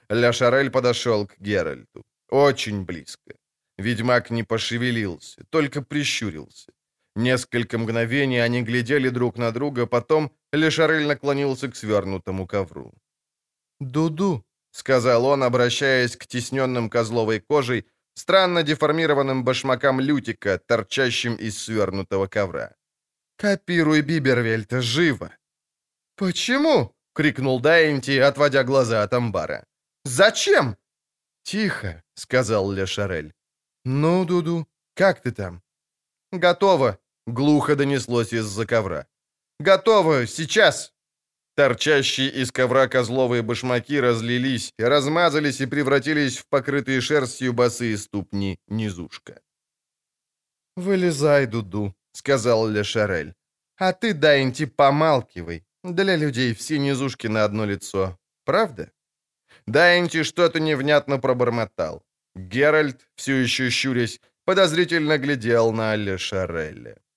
Ля подошел к Геральту. Очень близко. Ведьмак не пошевелился, только прищурился. Несколько мгновений они глядели друг на друга, потом Лешарель наклонился к свернутому ковру. «Дуду», — сказал он, обращаясь к тесненным козловой кожей, странно деформированным башмакам Лютика, торчащим из свернутого ковра. «Копируй Бибервельта, живо!» «Почему?» — крикнул Дайнти, отводя глаза от амбара. «Зачем?» «Тихо», — сказал Ле Шарель. «Ну, Дуду, как ты там?» «Готово», — глухо донеслось из-за ковра. «Готово, сейчас!» Торчащие из ковра козловые башмаки разлились, размазались и превратились в покрытые шерстью босые ступни низушка. «Вылезай, Дуду», — сказал Ле. «А ты, Дайнти, помалкивай. Для людей все низушки на одно лицо. Правда?» Дайнти что-то невнятно пробормотал. Геральт, все еще щурясь, подозрительно глядел на Ле.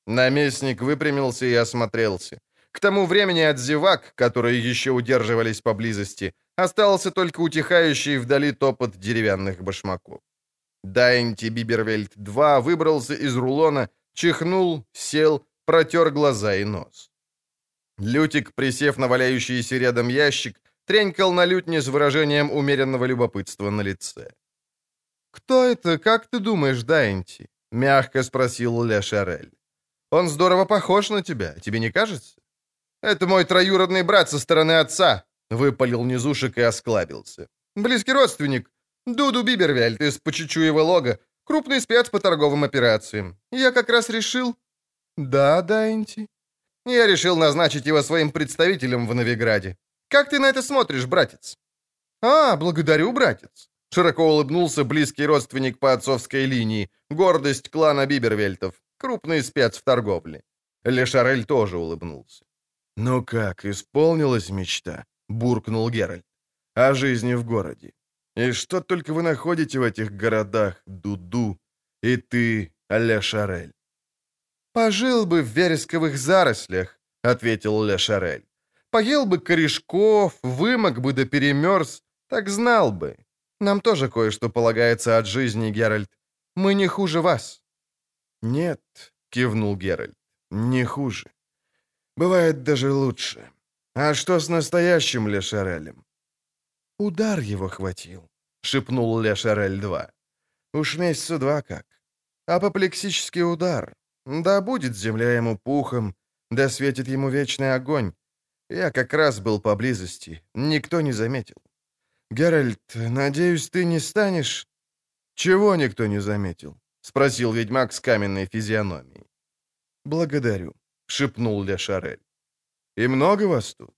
Наместник выпрямился и осмотрелся. К тому времени от зевак, которые еще удерживались поблизости, остался только утихающий вдали топот деревянных башмаков. Дайнти Бибервельд-2 выбрался из рулона, чихнул, сел, протер глаза и нос. Лютик, присев на валяющийся рядом ящик, тренькал на лютне с выражением умеренного любопытства на лице. «Кто это, как ты думаешь, Дайнти?» — мягко спросил Ле Шарель. «Он здорово похож на тебя, тебе не кажется?» «Это мой троюродный брат со стороны отца», — выпалил низушек и осклабился. «Близкий родственник. Дуду Бибервельт из Почечуева лога. Крупный спец по торговым операциям. Я как раз решил...» «Да, Дайнти?» «Я решил назначить его своим представителем в Новиграде. Как ты на это смотришь, братец?» «А, благодарю, братец», — широко улыбнулся близкий родственник по отцовской линии, гордость клана Бибервельтов, крупный спец в торговле. Лешарель тоже улыбнулся. «Ну как, исполнилась мечта?» — буркнул Геральт. «О жизни в городе. И что только вы находите в этих городах, Дуду, и ты, Ле Шарель?» «Пожил бы в вересковых зарослях», — ответил Ле Шарель. «Поел бы корешков, вымок бы да перемерз, так знал бы. Нам тоже кое-что полагается от жизни, Геральт. Мы не хуже вас». «Нет», — кивнул Геральт, — «не хуже. Бывает даже лучше. А что с настоящим Лешарелем? Удар его хватил, шепнул Лешарель-2. Уж месяца два как. Апоплексический удар. Да будет земля ему пухом, да светит ему вечный огонь. Я как раз был поблизости, никто не заметил. Геральт, надеюсь, ты не станешь... Чего никто не заметил? Спросил ведьмак с каменной физиономией. Благодарю, шепнул Ля Шарель. И много вас тут?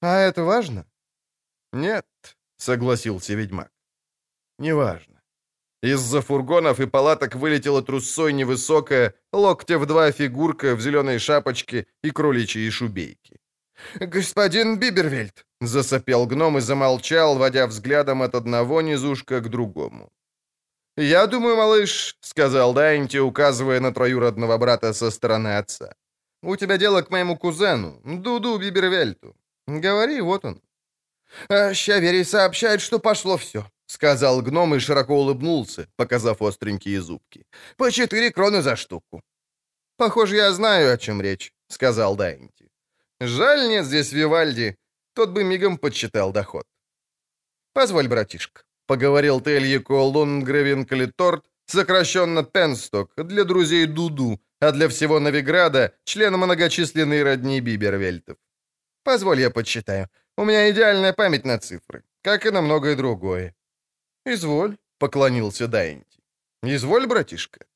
А это важно? Нет, согласился ведьмак. Неважно. Из-за фургонов и палаток вылетела трусой невысокая, локтя в два фигурка в зеленой шапочке и кроличьей шубейки. «Господин Бибервельд!» — засопел гном и замолчал, водя взглядом от одного низушка к другому. «Я думаю, малыш», — сказал Дайнти, указывая на троюродного брата со стороны отца. «У тебя дело к моему кузену, Дуду Бибервельту. Говори, вот он». «А Щаверий сообщает, что пошло все», — сказал гном и широко улыбнулся, показав остренькие зубки. «По четыре кроны за штуку». «Похоже, я знаю, о чем речь», — сказал Дайнти. «Жаль, нет здесь Вивальди. Тот бы мигом подсчитал доход». «Позволь, братишка», — поговорил Тельяко Лунгревен Калиторт, сокращенно Пенсток, для друзей Дуду, а для всего Новиграда — член многочисленной родни Бибервельтов. «Позволь, я подсчитаю. У меня идеальная память на цифры, как и на многое другое». «Изволь», — поклонился Дайнти. «Изволь, братишка».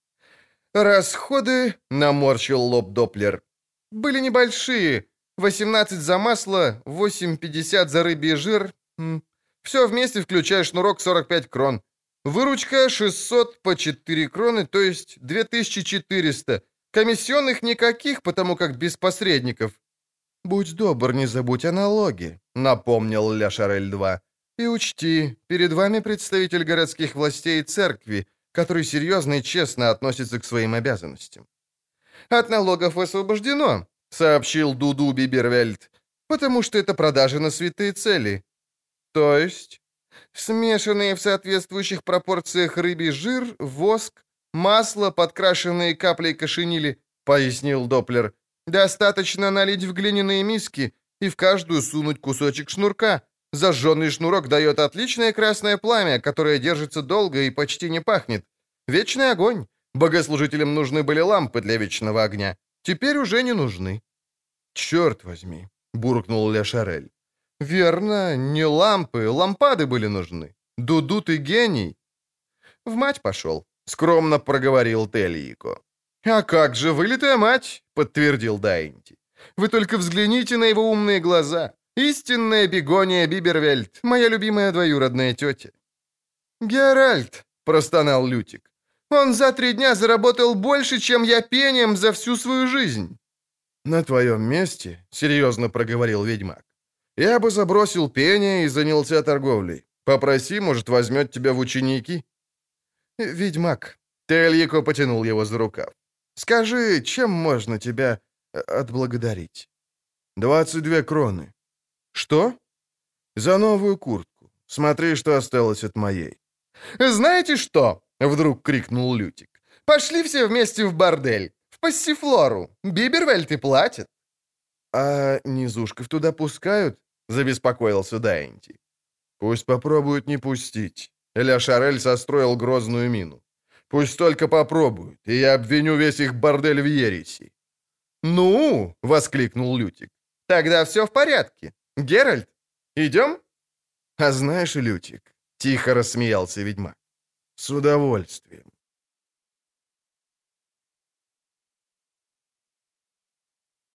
«Расходы», — наморщил лоб Доплер, — «были небольшие. 18 за масло, 8,50 за рыбий жир. Все вместе, включая шнурок, 45 крон. Выручка 600 по 4 кроны, то есть 2400. Комиссионных никаких, потому как без посредников. «Будь добр, не забудь о налоге», — напомнил Ля Шарель-2. «И учти, перед вами представитель городских властей и церкви, который серьезно и честно относится к своим обязанностям». «От налогов освобождено», — сообщил Дуду Бибервельд, «потому что это продажи на святые цели». «То есть?» «Смешанные в соответствующих пропорциях рыбий жир, воск, масло, подкрашенные каплей кошенили», — пояснил Доплер. «Достаточно налить в глиняные миски и в каждую сунуть кусочек шнурка. Зажженный шнурок дает отличное красное пламя, которое держится долго и почти не пахнет. Вечный огонь. Богослужителям нужны были лампы для вечного огня. Теперь уже не нужны». «Черт возьми», — буркнул Ля Шарель. «Верно, не лампы, лампады были нужны. Дуду ты гений». «В мать пошел», — скромно проговорил Тельико. «А как же, вылитая мать», — подтвердил Дайнти. «Вы только взгляните на его умные глаза. Истинная бегония Бибервельд, моя любимая двоюродная тетя». «Геральт», — простонал Лютик, — «он за три дня заработал больше, чем я пением за всю свою жизнь». «На твоем месте», — серьезно проговорил ведьмак, — «я бы забросил пение и занялся торговлей. Попроси, может, возьмет тебя в ученики». «Ведьмак», — Тельяко потянул его за рукав, — «скажи, чем можно тебя э, отблагодарить?» «Двадцать две кроны». «Что?» «За новую куртку. Смотри, что осталось от моей». «Знаете что?» — вдруг крикнул Лютик. «Пошли все вместе в бордель. В пассифлору. Бибервельт и платит». «А низушков туда пускают?» — забеспокоился Дайнти. «Пусть попробуют не пустить». Ля Шарель состроил грозную мину. «Пусть только попробуют, и я обвиню весь их бордель в ереси». «Ну!» — воскликнул Лютик. «Тогда все в порядке. Геральт, идем?» «А знаешь, Лютик...» — тихо рассмеялся ведьмак. «С удовольствием.